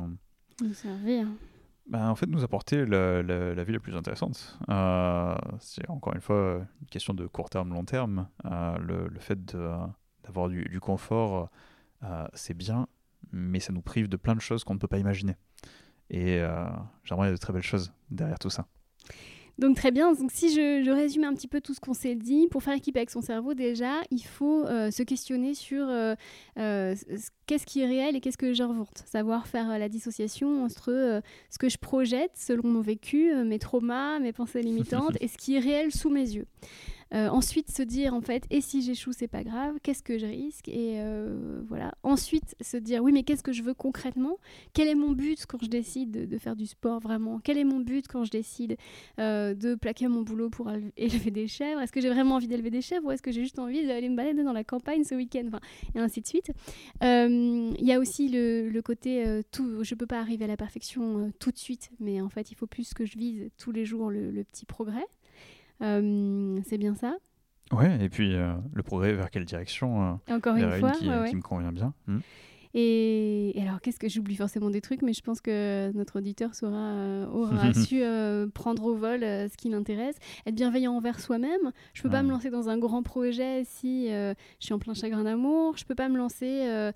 Speaker 2: Bah, en fait, nous apporter la, vie la plus intéressante. Euh, c'est encore une fois une question de court terme, long terme. Euh, le, fait d'avoir du, confort, euh, c'est bien, mais ça nous prive de plein de choses qu'on ne peut pas imaginer. Et euh, j'aimerais de très belles choses derrière tout ça.
Speaker 1: Donc très bien, donc si je, je résume un petit peu tout ce qu'on s'est dit, pour faire équipe avec son cerveau déjà, il faut euh, se questionner sur euh, euh, qu'est-ce qui est réel et qu'est-ce que j'invente. Savoir faire la dissociation entre ce que je projette selon mon vécu, mes traumas, mes pensées limitantes et ce qui est réel sous mes yeux. Euh, ensuite, se dire en fait, et si j'échoue, c'est pas grave, qu'est-ce que je risque Et euh, voilà. Ensuite, se dire, oui, mais qu'est-ce que je veux concrètement? Quel est mon but quand je décide de, faire du sport vraiment? Quel est mon but quand je décide euh, de plaquer mon boulot pour éle- élever des chèvres? Est-ce que j'ai vraiment envie d'élever des chèvres ou est-ce que j'ai juste envie d'aller me balader dans la campagne ce week-end? Enfin, Et ainsi de suite. Il y a aussi le, côté, tout, je peux pas arriver à la perfection tout de suite, mais en fait, il faut plus que je vise tous les jours le petit progrès. Euh, c'est bien ça?
Speaker 2: Ouais, et puis euh, le progrès vers quelle direction euh,
Speaker 1: encore une
Speaker 2: une
Speaker 1: fois,
Speaker 2: qui,
Speaker 1: ouais, ouais.
Speaker 2: qui me convient bien. Hmm.
Speaker 1: Et, et alors, qu'est-ce que j'oublie forcément des trucs, mais je pense que notre auditeur saura, euh, aura su euh, prendre au vol euh, ce qui l'intéresse, être bienveillant envers soi-même. Je peux pas me lancer dans un grand projet si je suis en plein chagrin d'amour. Je peux pas me lancer.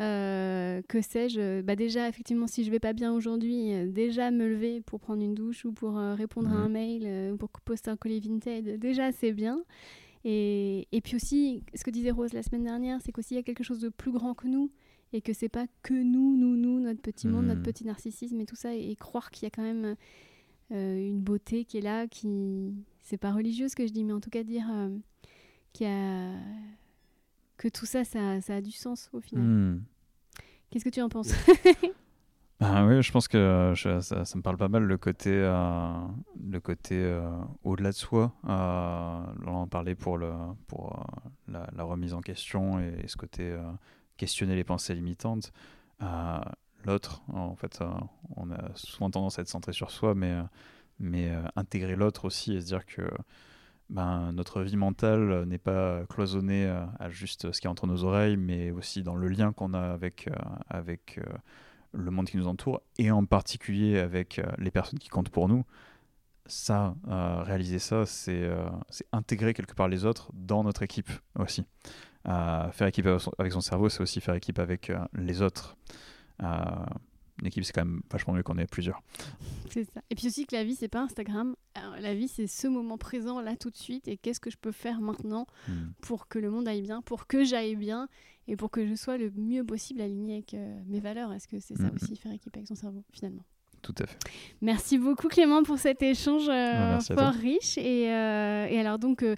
Speaker 1: Euh, euh, que sais-je bah déjà effectivement si je vais pas bien aujourd'hui euh, déjà me lever pour prendre une douche ou pour euh, répondre à un mail euh, ou pour poster un colis Vinted déjà c'est bien. Et, et puis aussi ce que disait Rose la semaine dernière c'est qu'aussi il y a quelque chose de plus grand que nous et que c'est pas que nous, nous, nous, notre petit monde, notre
Speaker 2: Mhm.
Speaker 1: petit narcissisme et tout ça, et, et croire qu'il y a quand même euh, une beauté qui est là, qui c'est pas religieux ce que je dis, mais en tout cas dire euh, qu'il y a que tout ça, ça, ça a du sens au final.
Speaker 2: Hmm.
Speaker 1: Qu'est-ce que tu en penses?
Speaker 2: Ben oui, je pense que je- ça, ça me parle pas mal le côté, euh, le côté euh, au-delà de soi. Euh, on en parlait pour, le, pour la, la remise en question et, et ce côté questionner les pensées limitantes. L'autre, en fait, on a souvent tendance à être centré sur soi, mais, mais intégrer l'autre aussi et se dire que ben, notre vie mentale n'est pas cloisonnée euh, à juste ce qui est entre nos oreilles, mais aussi dans le lien qu'on a avec, euh, avec euh, le monde qui nous entoure, et en particulier avec les personnes qui comptent pour nous. Ça, réaliser ça, c'est euh, intégrer quelque part les autres dans notre équipe aussi. Faire équipe avec son, cerveau, c'est aussi faire équipe avec les autres. Euh, une équipe, c'est quand même vachement mieux qu'on ait plusieurs.
Speaker 1: C'est ça. Et puis aussi que la vie, c'est pas Instagram. Alors, la vie, c'est ce moment présent, là, tout de suite. Et qu'est-ce que je peux faire maintenant
Speaker 2: Hmm.
Speaker 1: pour que le monde aille bien, pour que j'aille bien et pour que je sois le mieux possible aligné avec euh, mes valeurs? Est-ce que c'est ça
Speaker 2: Mhm.
Speaker 1: aussi, faire équipe avec son cerveau, finalement?
Speaker 2: Tout à fait.
Speaker 1: Merci beaucoup Clément pour cet échange euh, fort riche. Et, euh, et alors donc, euh,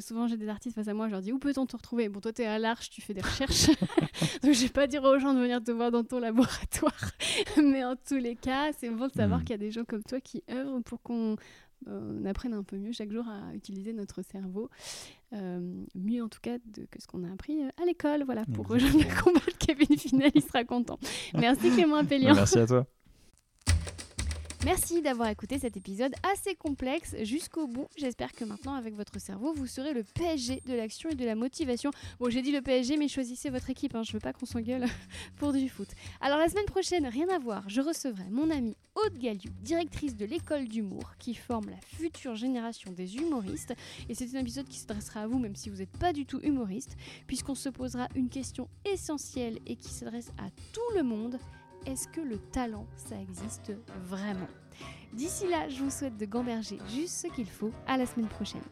Speaker 1: souvent j'ai des artistes face à moi, je leur dis où peut-on te retrouver? Bon, toi tu es à l'Arche, tu fais des recherches. donc je vais pas dire aux gens de venir te voir dans ton laboratoire. Mais en tous les cas, c'est bon de savoir
Speaker 2: Mm.
Speaker 1: qu'il y a des gens comme toi qui œuvrent pour qu'on on apprenne un peu mieux chaque jour à utiliser notre cerveau. Euh, mieux en tout cas de, que ce qu'on a appris à l'école. Voilà, pour rejoindre le combat de Kevin Final, il sera content. Merci Clément Appelian.
Speaker 2: Merci à toi.
Speaker 1: Merci d'avoir écouté cet épisode assez complexe jusqu'au bout. J'espère que maintenant, avec votre cerveau, vous serez le PSG de l'action et de la motivation. Bon, j'ai dit le PSG, mais choisissez votre équipe. Hein. Je veux pas qu'on s'engueule pour du foot. Alors, la semaine prochaine, rien à voir, je recevrai mon amie Aude Galliou, directrice de l'école d'humour, qui forme la future génération des humoristes. Et c'est un épisode qui s'adressera à vous, même si vous n'êtes pas du tout humoriste, puisqu'on se posera une question essentielle et qui s'adresse à tout le monde est-ce que le talent, ça existe vraiment? D'ici là, je vous souhaite de gamberger juste ce qu'il faut. À la semaine prochaine.